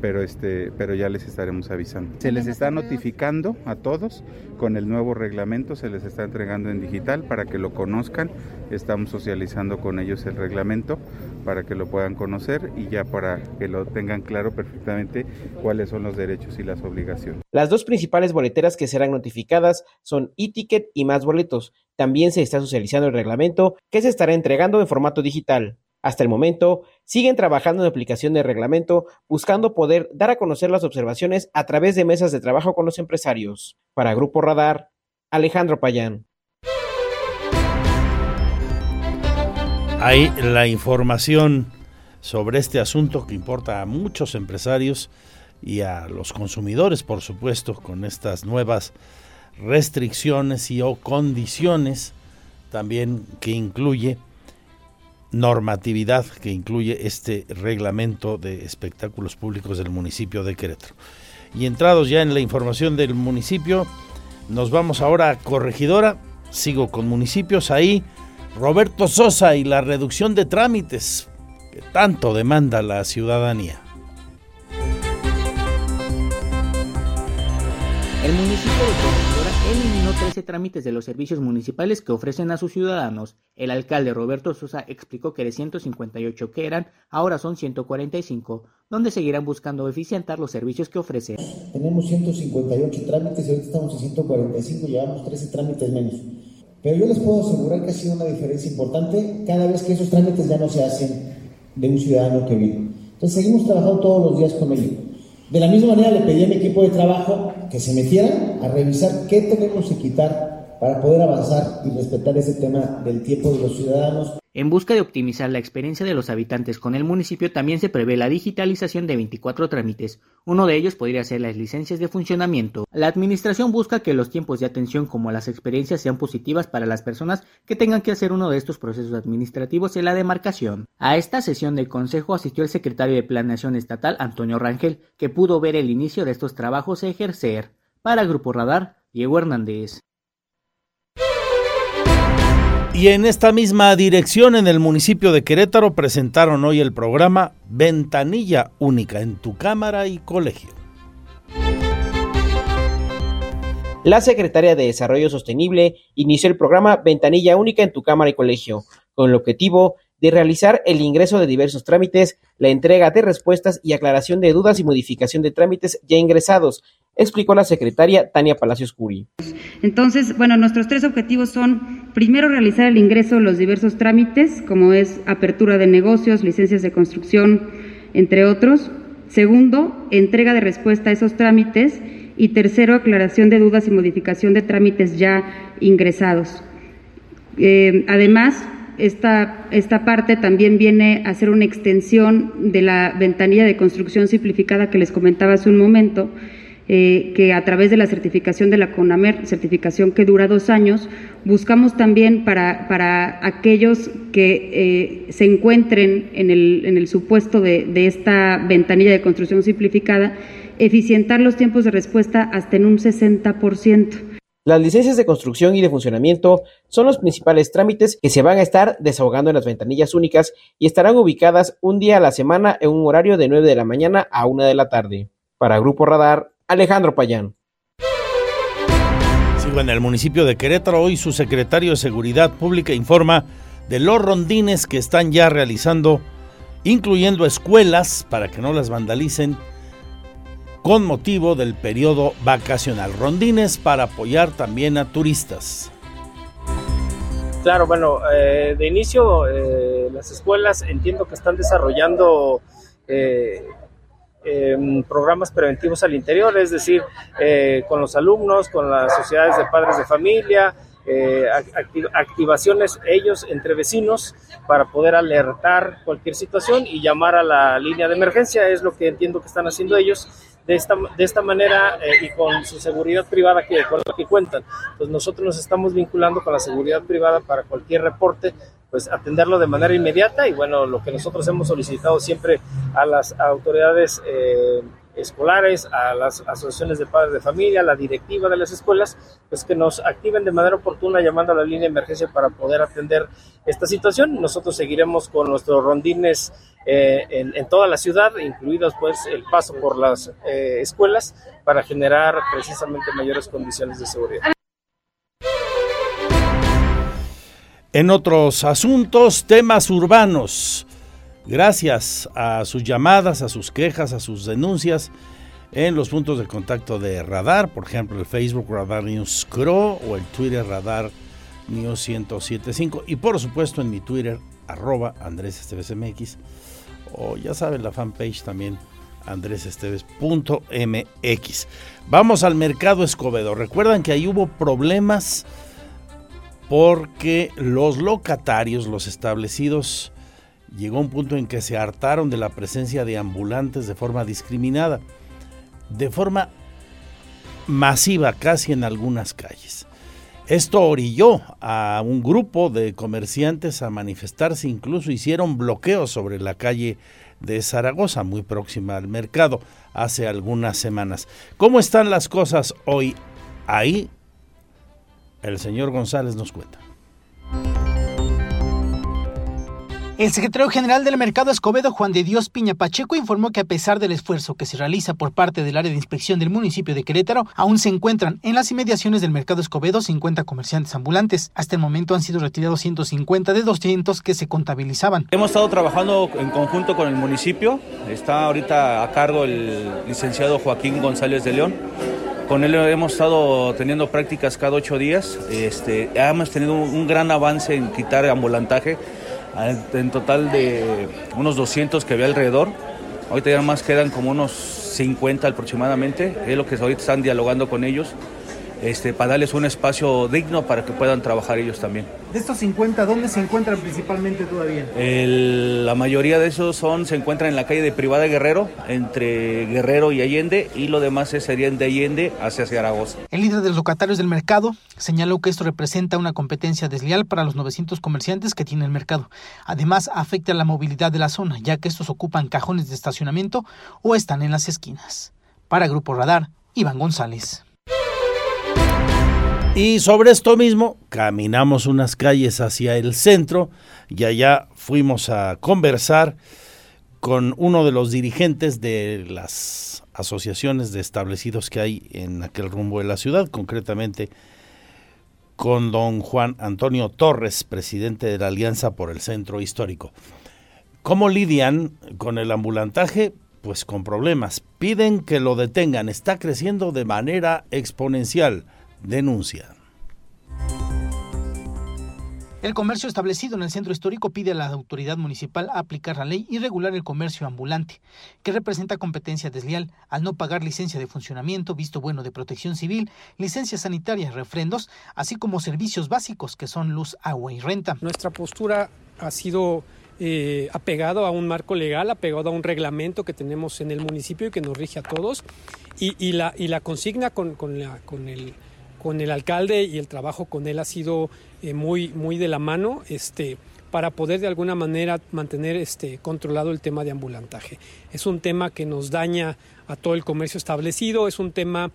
pero este pero ya les estaremos avisando. Se les está notificando a todos con el nuevo reglamento, se les está entregando en digital para que lo conozcan. Estamos socializando con ellos el reglamento para que lo puedan conocer y ya para que lo tengan claro perfectamente cuáles son los derechos y las obligaciones. Las dos principales boleteras que serán notificadas son e-ticket y más boletos. También se está socializando el reglamento que se estará entregando en formato digital. Hasta el momento, siguen trabajando en aplicación de reglamento, buscando poder dar a conocer las observaciones a través de mesas de trabajo con los empresarios. Para Grupo Radar, Alejandro Payán. Hay la información sobre este asunto que importa a muchos empresarios y a los consumidores, por supuesto, con estas nuevas restricciones y o condiciones también que incluye normatividad que incluye este reglamento de espectáculos públicos del municipio de Querétaro. Y entrados ya en la información del municipio, nos vamos ahora a Corregidora, sigo con municipios ahí, Roberto Sosa y la reducción de trámites que tanto demanda la ciudadanía. El municipio de Eliminó 13 trámites de los servicios municipales que ofrecen a sus ciudadanos. El alcalde Roberto Sosa explicó que de 158 que eran, ahora son 145, donde seguirán buscando eficientar los servicios que ofrecen. Tenemos 158 trámites y ahorita estamos en 145, llevamos 13 trámites menos. Pero yo les puedo asegurar que ha sido una diferencia importante cada vez que esos trámites ya no se hacen de un ciudadano que vive. Entonces seguimos trabajando todos los días con ellos. De la misma manera le pedí a mi equipo de trabajo que se metieran a revisar qué tenemos que quitar para poder avanzar y respetar ese tema del tiempo de los ciudadanos. En busca de optimizar la experiencia de los habitantes con el municipio, también se prevé la digitalización de 24 trámites. Uno de ellos podría ser las licencias de funcionamiento. La administración busca que los tiempos de atención como las experiencias sean positivas para las personas que tengan que hacer uno de estos procesos administrativos en la demarcación. A esta sesión del Consejo asistió el secretario de Planeación Estatal, Antonio Rangel, que pudo ver el inicio de estos trabajos a ejercer. Para Grupo Radar, Diego Hernández. Y en esta misma dirección, en el municipio de Querétaro, presentaron hoy el programa Ventanilla Única en tu cámara y colegio. La Secretaría de Desarrollo Sostenible inició el programa Ventanilla Única en tu cámara y colegio, con el objetivo de realizar el ingreso de diversos trámites, la entrega de respuestas y aclaración de dudas y modificación de trámites ya ingresados, explicó la secretaria Tania Palacios Curi. Entonces, bueno, nuestros tres objetivos son, primero, realizar el ingreso de los diversos trámites, como es apertura de negocios, licencias de construcción, entre otros. Segundo, entrega de respuesta a esos trámites. Y tercero, aclaración de dudas y modificación de trámites ya ingresados. Eh, además, esta, esta parte también viene a ser una extensión de la ventanilla de construcción simplificada que les comentaba hace un momento, eh, que a través de la certificación de la CONAMER, certificación que dura dos años, buscamos también para, para aquellos que eh, se encuentren en el, en el supuesto de, de esta ventanilla de construcción simplificada, eficientar los tiempos de respuesta hasta en un 60%. Las licencias de construcción y de funcionamiento son los principales trámites que se van a estar desahogando en las ventanillas únicas y estarán ubicadas un día a la semana en un horario de 9 de la mañana a 1 de la tarde. Para Grupo Radar, Alejandro Payán. Sigo en el municipio de Querétaro. Hoy su secretario de Seguridad Pública informa de los rondines que están ya realizando, incluyendo escuelas para que no las vandalicen con motivo del periodo vacacional. Rondines para apoyar también a turistas. Claro, bueno, eh, de inicio eh, las escuelas entiendo que están desarrollando eh, em, programas preventivos al interior, es decir, con los alumnos, con las sociedades de padres de familia, activaciones ellos entre vecinos para poder alertar cualquier situación y llamar a la línea de emergencia, es lo que entiendo que están haciendo ellos de esta, de esta manera eh, y con su seguridad privada que, con la que cuentan. Pues nosotros nos estamos vinculando con la seguridad privada para cualquier reporte, pues atenderlo de manera inmediata y bueno, lo que nosotros hemos solicitado siempre a las autoridades eh, escolares, a las asociaciones de padres de familia, a la directiva de las escuelas, pues que nos activen de manera oportuna llamando a la línea de emergencia para poder atender esta situación. Nosotros seguiremos con nuestros rondines eh, en, toda la ciudad, incluidos pues el paso por las eh, escuelas para generar precisamente mayores condiciones de seguridad. En otros asuntos, temas urbanos gracias a sus llamadas, a sus quejas, a sus denuncias en los puntos de contacto de Radar, por ejemplo el Facebook Radar News Cro o el Twitter Radar News 1075 y por supuesto en mi Twitter arroba Andrés Esteves MX o ya saben la fanpage también andresesteves.mx. Vamos al mercado Escobedo. Recuerdan que ahí hubo problemas porque los locatarios, los establecidos llegó un punto en que se hartaron de la presencia de ambulantes de forma discriminada, de forma masiva casi en algunas calles. Esto orilló a un grupo de comerciantes a manifestarse, incluso hicieron bloqueos sobre la calle de Zaragoza, muy próxima al mercado, hace algunas semanas. ¿Cómo están las cosas hoy ahí? El señor González nos cuenta. El secretario general del Mercado Escobedo, Juan de Dios Piña Pacheco, informó que a pesar del esfuerzo que se realiza por parte del área de inspección del municipio de Querétaro, aún se encuentran en las inmediaciones del Mercado Escobedo 50 comerciantes ambulantes. Hasta el momento han sido retirados 150 de 200 que se contabilizaban. Hemos estado trabajando en conjunto con el municipio. Está ahorita a cargo el licenciado Joaquín González de León. Con él hemos estado teniendo prácticas cada ocho días. Este, hemos tenido un gran avance en quitar ambulantaje en total de unos 200 que había alrededor. Ahorita ya más quedan como unos 50 aproximadamente, es lo que ahorita están dialogando con ellos este, para darles un espacio digno para que puedan trabajar ellos también. De estos 50, ¿dónde se encuentran principalmente todavía? la mayoría de esos son, se encuentran en la calle de Privada Guerrero, entre Guerrero y Allende, y lo demás serían de Allende hacia Zaragoza. El líder de los locatarios del mercado señaló que esto representa una competencia desleal para los 900 comerciantes que tiene el mercado. Además, afecta la movilidad de la zona, ya que estos ocupan cajones de estacionamiento o están en las esquinas. Para Grupo Radar, Iván González. Y sobre esto mismo, caminamos unas calles hacia el centro y allá fuimos a conversar con uno de los dirigentes de las asociaciones de establecidos que hay en aquel rumbo de la ciudad, concretamente con don Juan Antonio Torres, presidente de la Alianza por el Centro Histórico. ¿Cómo lidian con el ambulantaje? Pues con problemas. Piden que lo detengan. Está creciendo de manera exponencial denuncia. El comercio establecido en el centro histórico pide a la autoridad municipal aplicar la ley y regular el comercio ambulante, que representa competencia desleal al no pagar licencia de funcionamiento, visto bueno de protección civil, licencia sanitaria, refrendos, así como servicios básicos que son luz, agua y renta. Nuestra postura ha sido eh, apegado a un marco legal, apegado a un reglamento que tenemos en el municipio y que nos rige a todos. Y, la, y la consigna con, la, con el con el alcalde y el trabajo con él ha sido eh, muy, muy de la mano este, para poder de alguna manera mantener este, controlado el tema de ambulantaje. Es un tema que nos daña a todo el comercio establecido, es un tema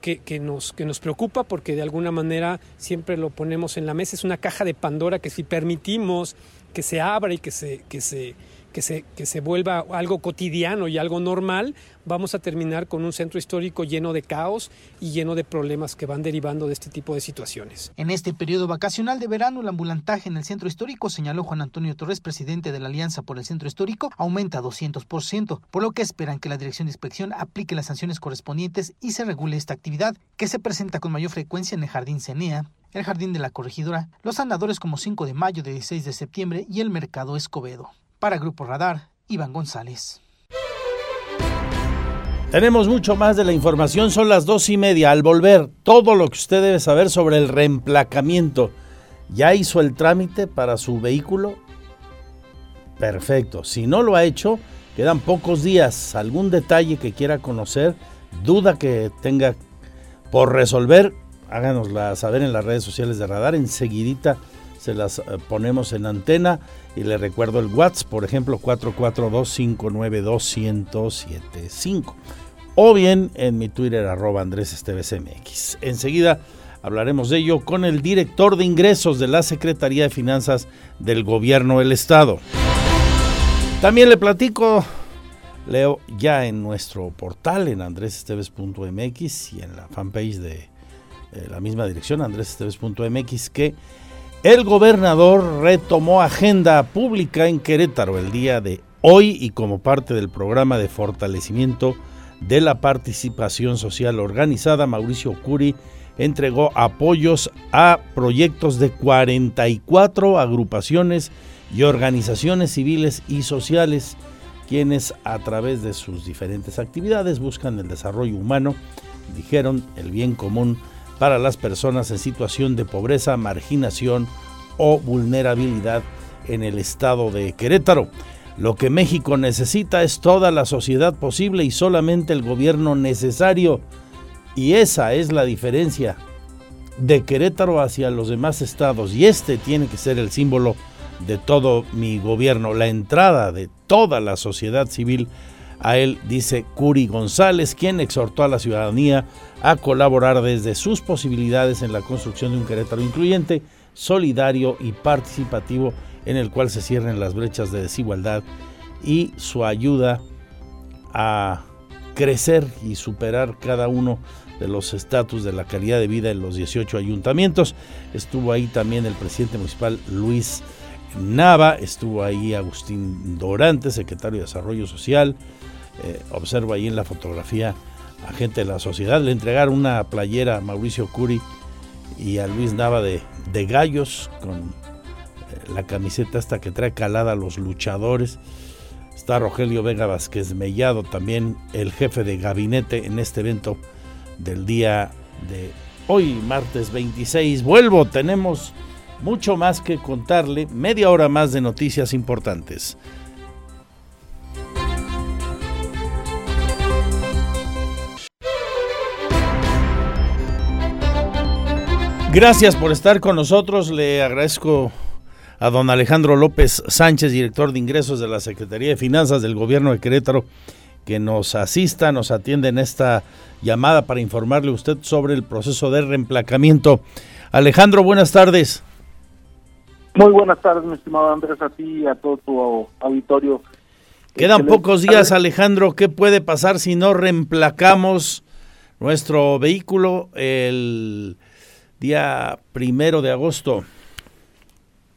que, que, nos, que nos preocupa porque de alguna manera siempre lo ponemos en la mesa. Es una caja de Pandora que si permitimos que se abra y que se, que se, que se, que se vuelva algo cotidiano y algo normal, vamos a terminar con un centro histórico lleno de caos y lleno de problemas que van derivando de este tipo de situaciones. En este periodo vacacional de verano, el ambulantaje en el centro histórico, señaló Juan Antonio Torres, presidente de la Alianza por el Centro Histórico, aumenta 200%, por lo que esperan que la Dirección de Inspección aplique las sanciones correspondientes y se regule esta actividad, que se presenta con mayor frecuencia en el Jardín Cenea, el Jardín de la Corregidora, los andadores como 5 de mayo de 16 de septiembre y el Mercado Escobedo. Para Grupo Radar, Iván González. Tenemos mucho más de la información, son las dos y media. Al volver, todo lo que usted debe saber sobre el reemplacamiento. ¿Ya hizo el trámite para su vehículo? Perfecto. Si no lo ha hecho, quedan pocos días. ¿Algún detalle que quiera conocer? ¿Duda que tenga por resolver? Háganosla saber en las redes sociales de Radar. Enseguidita se las ponemos en antena y le recuerdo el WhatsApp, por ejemplo, 442-592-1075 o bien en mi Twitter arroba Andrés Esteves MX. Enseguida hablaremos de ello con el director de ingresos de la Secretaría de Finanzas del Gobierno del Estado. También le platico, leo ya en nuestro portal en andresesteves.mx y en la fanpage de la misma dirección, andresesteves.mx, que el gobernador retomó agenda pública en Querétaro el día de hoy y como parte del programa de fortalecimiento de la participación social organizada, Mauricio Curi entregó apoyos a proyectos de 44 agrupaciones y organizaciones civiles y sociales, quienes a través de sus diferentes actividades buscan el desarrollo humano, dijeron el bien común para las personas en situación de pobreza, marginación o vulnerabilidad en el estado de Querétaro. Lo que México necesita es toda la sociedad posible y solamente el gobierno necesario. Y esa es la diferencia de Querétaro hacia los demás estados. Y este tiene que ser el símbolo de todo mi gobierno, la entrada de toda la sociedad civil. A él dice Curi González, quien exhortó a la ciudadanía a colaborar desde sus posibilidades en la construcción de un Querétaro incluyente, solidario y participativo en el cual se cierren las brechas de desigualdad y su ayuda a crecer y superar cada uno de los estatus de la calidad de vida en los 18 ayuntamientos. Estuvo ahí también el presidente municipal Luis Nava, estuvo ahí Agustín Dorante, secretario de Desarrollo Social. Eh, observo ahí en la fotografía a gente de la sociedad. Le entregaron una playera a Mauricio Curi y a Luis Nava de, de gallos con la camiseta esta que trae calada a los luchadores. Está Rogelio Vega Vázquez Mellado, también el jefe de gabinete en este evento del día de hoy, martes 26. Vuelvo, tenemos mucho más que contarle, media hora más de noticias importantes. Gracias por estar con nosotros, le agradezco a don Alejandro López Sánchez, director de ingresos de la Secretaría de Finanzas del Gobierno de Querétaro, que nos asista, nos atiende en esta llamada para informarle a usted sobre el proceso de reemplacamiento. Alejandro, buenas tardes. Muy buenas tardes, mi estimado Andrés, a ti y a todo tu auditorio. Quedan pocos días, Alejandro. ¿Qué puede pasar si no reemplacamos nuestro vehículo el día primero de agosto?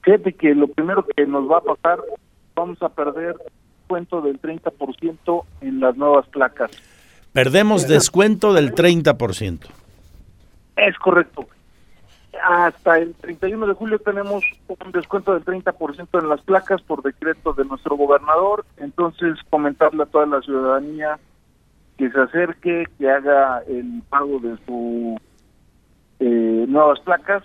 Fíjate que lo primero que nos va a pasar, vamos a perder descuento del 30% en las nuevas placas. Perdemos descuento del 30%. Es correcto. Hasta el 31 de julio tenemos un descuento del 30% en las placas por decreto de nuestro gobernador. Entonces, comentarle a toda la ciudadanía que se acerque, que haga el pago de sus eh, nuevas placas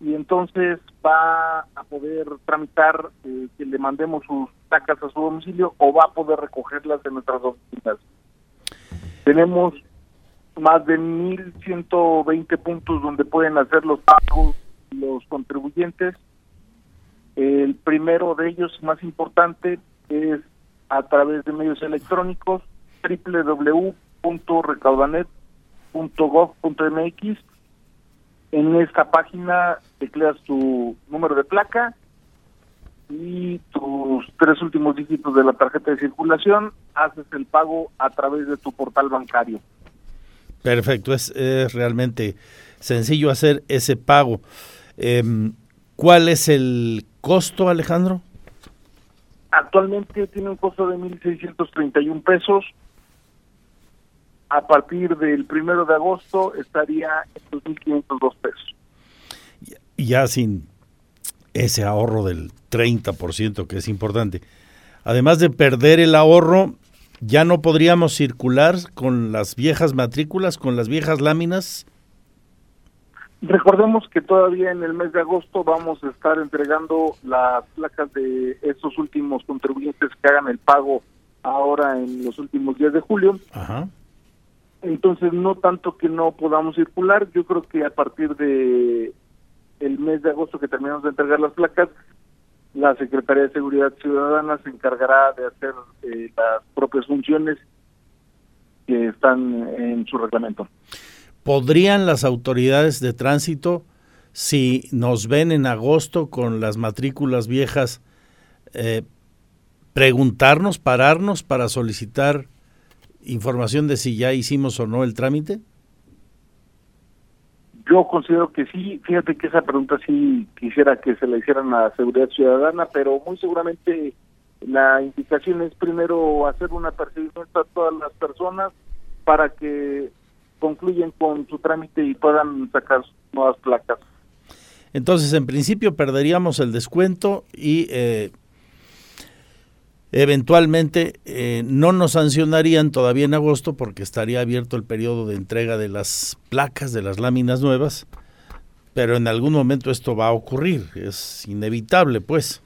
y entonces va a poder tramitar eh, que le mandemos sus placas a su domicilio o va a poder recogerlas de nuestras oficinas. Tenemos más de 1.120 puntos donde pueden hacer los pagos los contribuyentes. El primero de ellos, más importante, es a través de medios electrónicos www.recaudanet .gov.mx. En esta página tecleas tu número de placa y tus tres últimos dígitos de la tarjeta de circulación, haces el pago a través de tu portal bancario. Perfecto, es, es realmente sencillo hacer ese pago. Em, ¿Cuál es el costo, Alejandro? Actualmente tiene un costo de 1.631 pesos. A partir del primero de agosto estaría en 2.502 pesos. Ya sin ese ahorro del 30% que es importante. Además de perder el ahorro, ya no podríamos circular con las viejas matrículas, con las viejas láminas. Recordemos que todavía en el mes de agosto vamos a estar entregando las placas de estos últimos contribuyentes que hagan el pago ahora en los últimos días de julio. Ajá. Entonces, no tanto que no podamos circular, yo creo que a partir de el mes de agosto que terminamos de entregar las placas, la Secretaría de Seguridad Ciudadana se encargará de hacer eh, las propias funciones que están en su reglamento. ¿Podrían las autoridades de tránsito, si nos ven en agosto con las matrículas viejas, eh, preguntarnos, pararnos para solicitar información de si ya hicimos o no el trámite? Yo considero que sí, fíjate que esa pregunta sí quisiera que se la hicieran a Seguridad Ciudadana, pero muy seguramente la indicación es primero hacer un apercibimiento a todas las personas para que concluyan con su trámite y puedan sacar nuevas placas. Entonces, en principio perderíamos el descuento y eh, eventualmente eh, no nos sancionarían todavía en agosto porque estaría abierto el periodo de entrega de las placas, de las láminas nuevas, pero en algún momento esto va a ocurrir, es inevitable pues.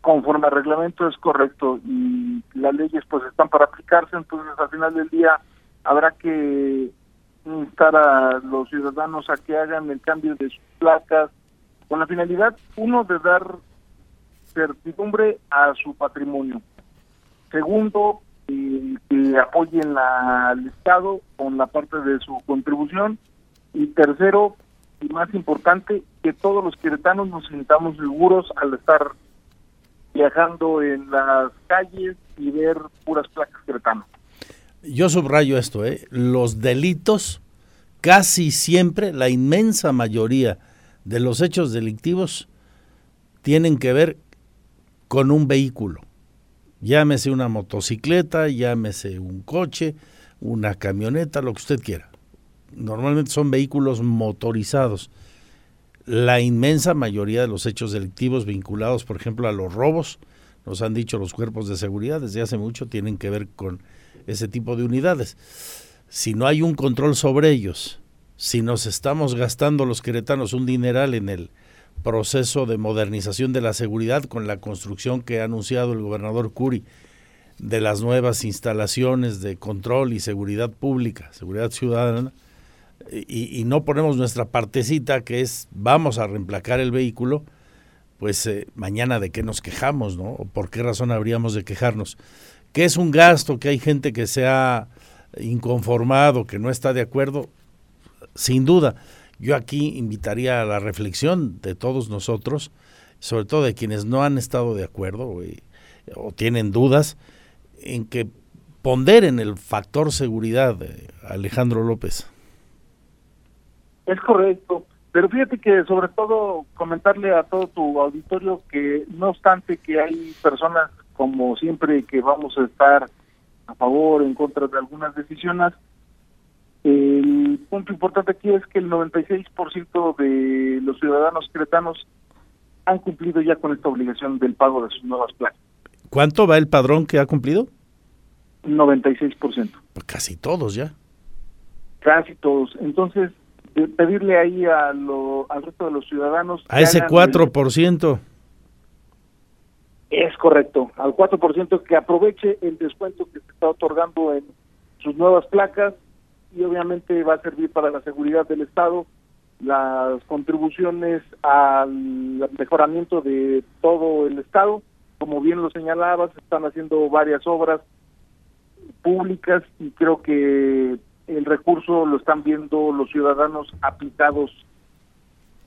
Conforme al reglamento es correcto y las leyes pues están para aplicarse, entonces al final del día habrá que instar a los ciudadanos a que hagan el cambio de sus placas con la finalidad, uno, de dar certidumbre a su patrimonio. Segundo, que apoyen al Estado con la parte de su contribución. Y tercero, y más importante, que todos los queretanos nos sintamos seguros al estar viajando en las calles y ver puras placas queretanas. Yo subrayo esto, ¿eh? los delitos, casi siempre, la inmensa mayoría de los hechos delictivos tienen que ver con un vehículo. Llámese una motocicleta, llámese un coche, una camioneta, lo que usted quiera. Normalmente son vehículos motorizados. La inmensa mayoría de los hechos delictivos vinculados, por ejemplo, a los robos, nos han dicho los cuerpos de seguridad desde hace mucho, tienen que ver con ese tipo de unidades. Si no hay un control sobre ellos, si nos estamos gastando los queretanos un dineral en el proceso de modernización de la seguridad con la construcción que ha anunciado el gobernador Curi de las nuevas instalaciones de control y seguridad pública, seguridad ciudadana, y, no ponemos nuestra partecita que es vamos a reemplacar el vehículo, pues eh, mañana de qué nos quejamos, ¿no? ¿O ¿Por qué razón habríamos de quejarnos? Que es un gasto, que hay gente que se ha inconformado, que no está de acuerdo, sin duda yo aquí invitaría a la reflexión de todos nosotros, sobre todo de quienes no han estado de acuerdo o, tienen dudas, en que ponderen el factor seguridad, de Alejandro López. Es correcto, pero fíjate que sobre todo comentarle a todo tu auditorio que no obstante que hay personas como siempre que vamos a estar a favor o en contra de algunas decisiones, el punto importante aquí es que el 96% de los ciudadanos cretanos han cumplido ya con esta obligación del pago de sus nuevas placas. ¿Cuánto va el padrón que ha cumplido? 96%. Pues casi todos ya. Casi todos. Entonces, pedirle ahí a lo, al resto de los ciudadanos... A ese 4%. es correcto, al 4% que aproveche el descuento que se está otorgando en sus nuevas placas y obviamente va a servir para la seguridad del Estado, las contribuciones al mejoramiento de todo el Estado. Como bien lo señalabas, están haciendo varias obras públicas y creo que el recurso lo están viendo los ciudadanos aplicados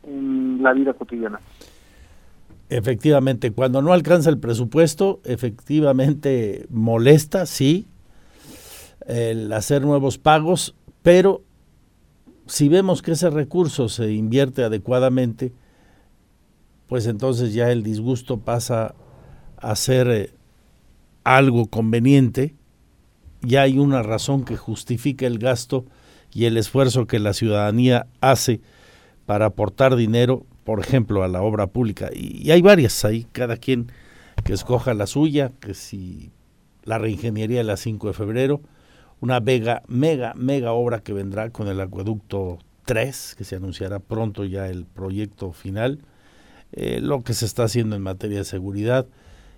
en la vida cotidiana. Efectivamente, cuando no alcanza el presupuesto, efectivamente molesta, sí, el hacer nuevos pagos, pero si vemos que ese recurso se invierte adecuadamente, pues entonces ya el disgusto pasa a ser eh, algo conveniente, ya hay una razón que justifica el gasto y el esfuerzo que la ciudadanía hace para aportar dinero por ejemplo, a la obra pública. Y, hay varias ahí, cada quien que escoja la suya, que si la reingeniería de la 5 de febrero, una mega, mega, mega obra que vendrá con el acueducto 3, que se anunciará pronto ya el proyecto final, eh, lo que se está haciendo en materia de seguridad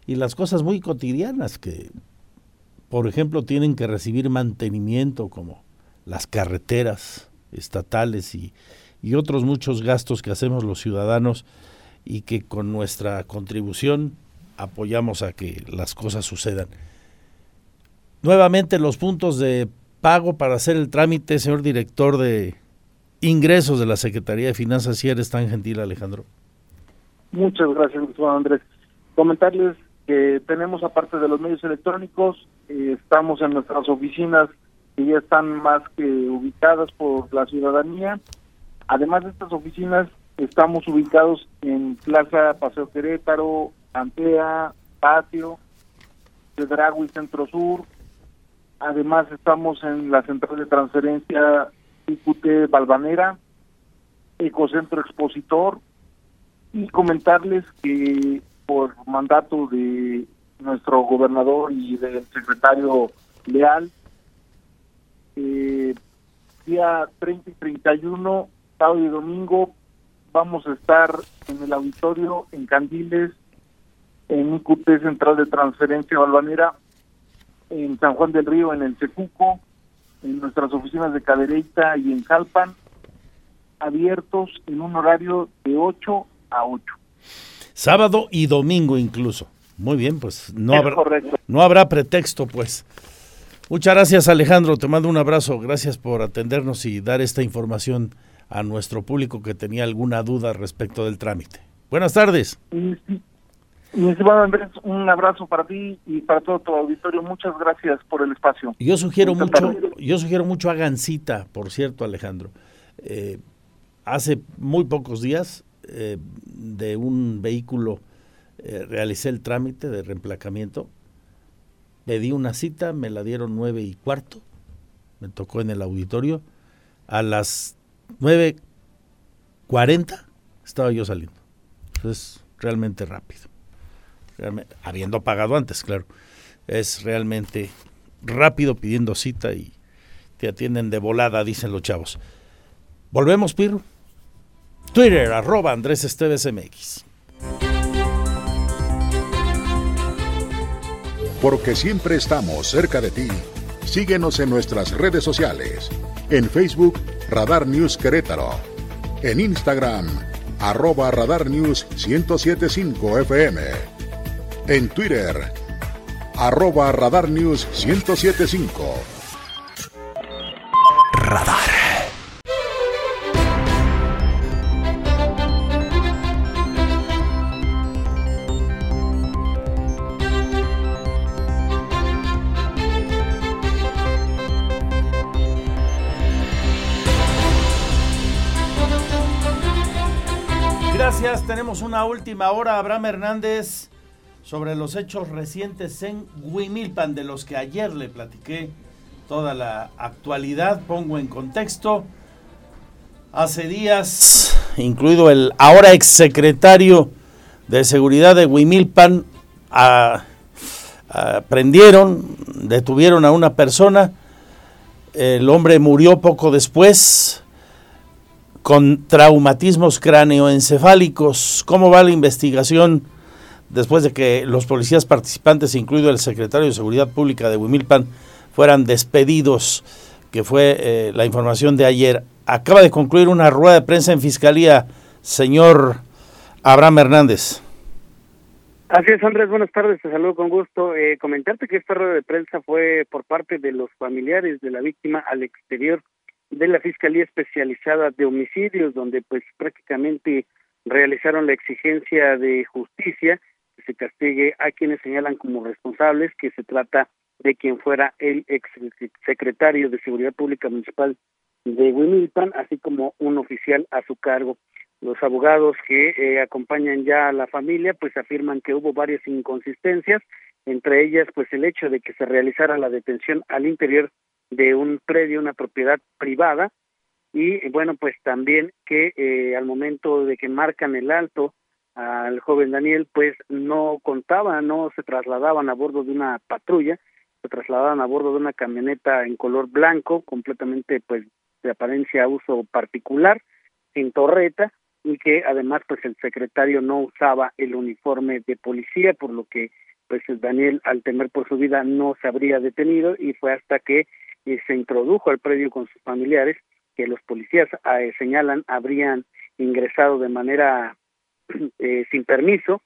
y las cosas muy cotidianas que, por ejemplo, tienen que recibir mantenimiento como las carreteras estatales y, y otros muchos gastos que hacemos los ciudadanos y que con nuestra contribución apoyamos a que las cosas sucedan. Nuevamente los puntos de pago para hacer el trámite, señor director de ingresos de la Secretaría de Finanzas, si eres tan gentil, Alejandro. Muchas gracias, Andrés. Comentarles que tenemos, aparte de los medios electrónicos, eh, estamos en nuestras oficinas que ya están más que ubicadas por la ciudadanía Además de estas oficinas, estamos ubicados en Plaza Paseo Querétaro, Antea, Patio, y Centro Sur. Además estamos en la central de transferencia IQT Balvanera, Ecocentro Expositor, y comentarles que por mandato de nuestro gobernador y del secretario Leal, eh, día 30 y 31 sábado y domingo vamos a estar en el auditorio en Candiles, en IQT Central de Transferencia Balvanera, en San Juan del Río, en el Secuco, en nuestras oficinas de Cadereyta y en Jalpan, abiertos en un horario de 8 a 8. Sábado y domingo incluso. Muy bien, pues no habrá, no habrá pretexto, pues. Muchas gracias Alejandro, te mando un abrazo, gracias por atendernos y dar esta información a nuestro público que tenía alguna duda respecto del trámite. Buenas tardes. Mi estimado Andrés, un abrazo para ti y para todo tu auditorio. Muchas gracias por el espacio. Yo sugiero mucho, yo sugiero mucho hagan cita, por cierto, Alejandro. Eh, hace muy pocos días eh, de un vehículo eh, realicé el trámite de reemplacamiento. Pedí una cita, me la dieron nueve y cuarto. Me tocó en el auditorio. A las 9.40 estaba yo saliendo. Es realmente rápido. Habiendo pagado antes, claro. Es realmente rápido pidiendo cita y te atienden de volada, dicen los chavos. Volvemos, Pirro. Twitter, arroba Andrés Esteves MX. Porque siempre estamos cerca de ti. Síguenos en nuestras redes sociales. En Facebook, Radar News Querétaro. En Instagram, arroba Radar News 1075 FM. En Twitter, arroba Radar News 1075. Radar. tenemos una última hora. Abraham Hernández sobre los hechos recientes en Huimilpan, de los que ayer le platiqué toda la actualidad. Pongo en contexto. Hace días, incluido el ahora exsecretario de Seguridad de Huimilpan, prendieron, detuvieron a una persona. El hombre murió poco después con traumatismos cráneoencefálicos. ¿Cómo va la investigación después de que los policías participantes, incluido el secretario de Seguridad Pública de Huimilpan, fueran despedidos? Que fue eh, la información de ayer. Acaba de concluir una rueda de prensa en fiscalía, señor Abraham Hernández. Así es, Andrés, buenas tardes, te saludo con gusto. Eh, comentarte que esta rueda de prensa fue por parte de los familiares de la víctima al exterior de la Fiscalía Especializada de Homicidios, donde pues prácticamente realizaron la exigencia de justicia, se castigue a quienes señalan como responsables, que se trata de quien fuera el ex secretario de Seguridad Pública Municipal de Huimilpan, así como un oficial a su cargo. Los abogados que eh, acompañan ya a la familia pues afirman que hubo varias inconsistencias, entre ellas pues el hecho de que se realizara la detención al interior de un predio, una propiedad privada, y bueno pues también que eh, al momento de que marcan el alto al joven Daniel pues no contaba, no se trasladaban a bordo de una patrulla, se trasladaban a bordo de una camioneta en color blanco, completamente pues de apariencia a uso particular, sin torreta, y que además pues el secretario no usaba el uniforme de policía, por lo que pues Daniel al temer por su vida no se habría detenido y fue hasta que eh, se introdujo al predio con sus familiares que los policías eh, señalan habrían ingresado de manera eh, sin permiso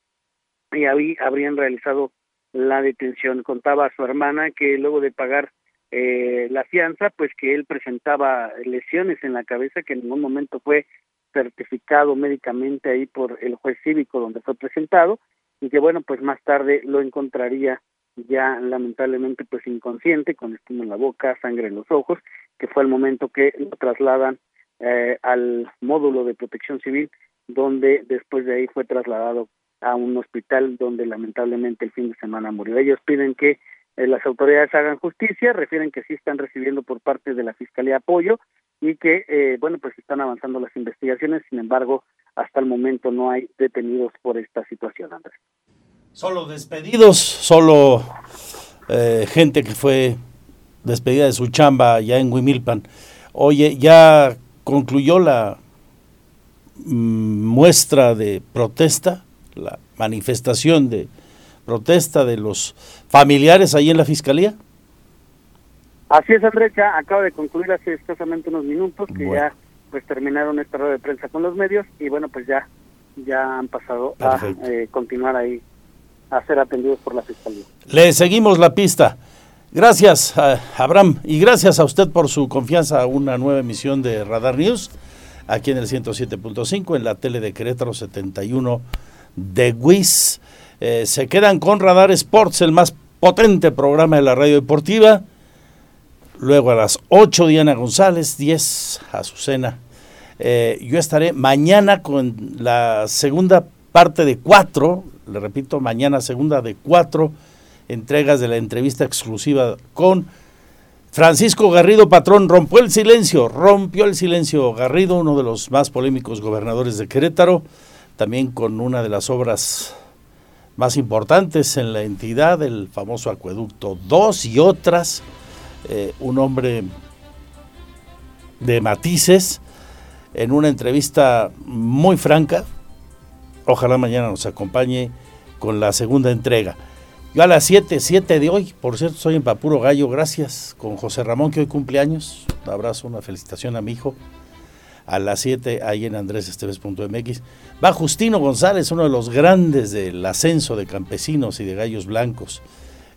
y ahí habrían realizado la detención. Contaba a su hermana que luego de pagar eh, la fianza, pues que él presentaba lesiones en la cabeza que en ningún momento fue certificado médicamente ahí por el juez cívico donde fue presentado y que bueno pues más tarde lo encontraría ya lamentablemente pues inconsciente con espuma en la boca sangre en los ojos que fue el momento que lo trasladan eh, al módulo de protección civil donde después de ahí fue trasladado a un hospital donde lamentablemente el fin de semana murió ellos piden que eh, las autoridades hagan justicia refieren que sí están recibiendo por parte de la fiscalía apoyo y que, eh, bueno, pues están avanzando las investigaciones, sin embargo, hasta el momento no hay detenidos por esta situación, Andrés. Solo despedidos, solo eh, gente que fue despedida de su chamba ya en Huimilpan. Oye, ya concluyó la muestra de protesta, la manifestación de protesta de los familiares ahí en la fiscalía. Así es, Andrés, ya acaba de concluir hace escasamente unos minutos que ya pues terminaron esta rueda de prensa con los medios y bueno, pues ya ya han pasado a eh, continuar ahí a ser atendidos por la Fiscalía. Le seguimos la pista. Gracias, Abraham, y gracias a usted por su confianza a una nueva emisión de Radar News, aquí en el 107.5, en la tele de Querétaro 71 de WIS. Eh, se quedan con Radar Sports, el más potente programa de la radio deportiva. Luego a las 8 Diana González, 10 Azucena. Eh, yo estaré mañana con la segunda parte de cuatro, le repito, mañana segunda de cuatro entregas de la entrevista exclusiva con Francisco Garrido Patrón. Rompió el silencio, rompió el silencio Garrido, uno de los más polémicos gobernadores de Querétaro, también con una de las obras más importantes en la entidad, el famoso Acueducto 2 y otras eh, un hombre de matices, en una entrevista muy franca. Ojalá mañana nos acompañe con la segunda entrega. Yo a las 7, 7 de hoy, por cierto, soy en Papuro Gallo, gracias, con José Ramón, que hoy cumpleaños. Un abrazo, una felicitación a mi hijo. A las 7, ahí en andresesteves.mx. Va Justino González, uno de los grandes del ascenso de campesinos y de gallos blancos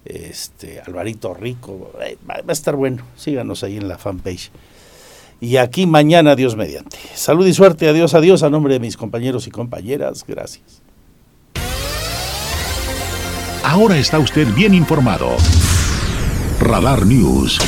este Alvarito Rico, eh, va a estar bueno, síganos ahí en la fanpage. Y aquí mañana, Dios mediante. Salud y suerte, adiós, adiós, a nombre de mis compañeros y compañeras, gracias. Ahora está usted bien informado. Radar News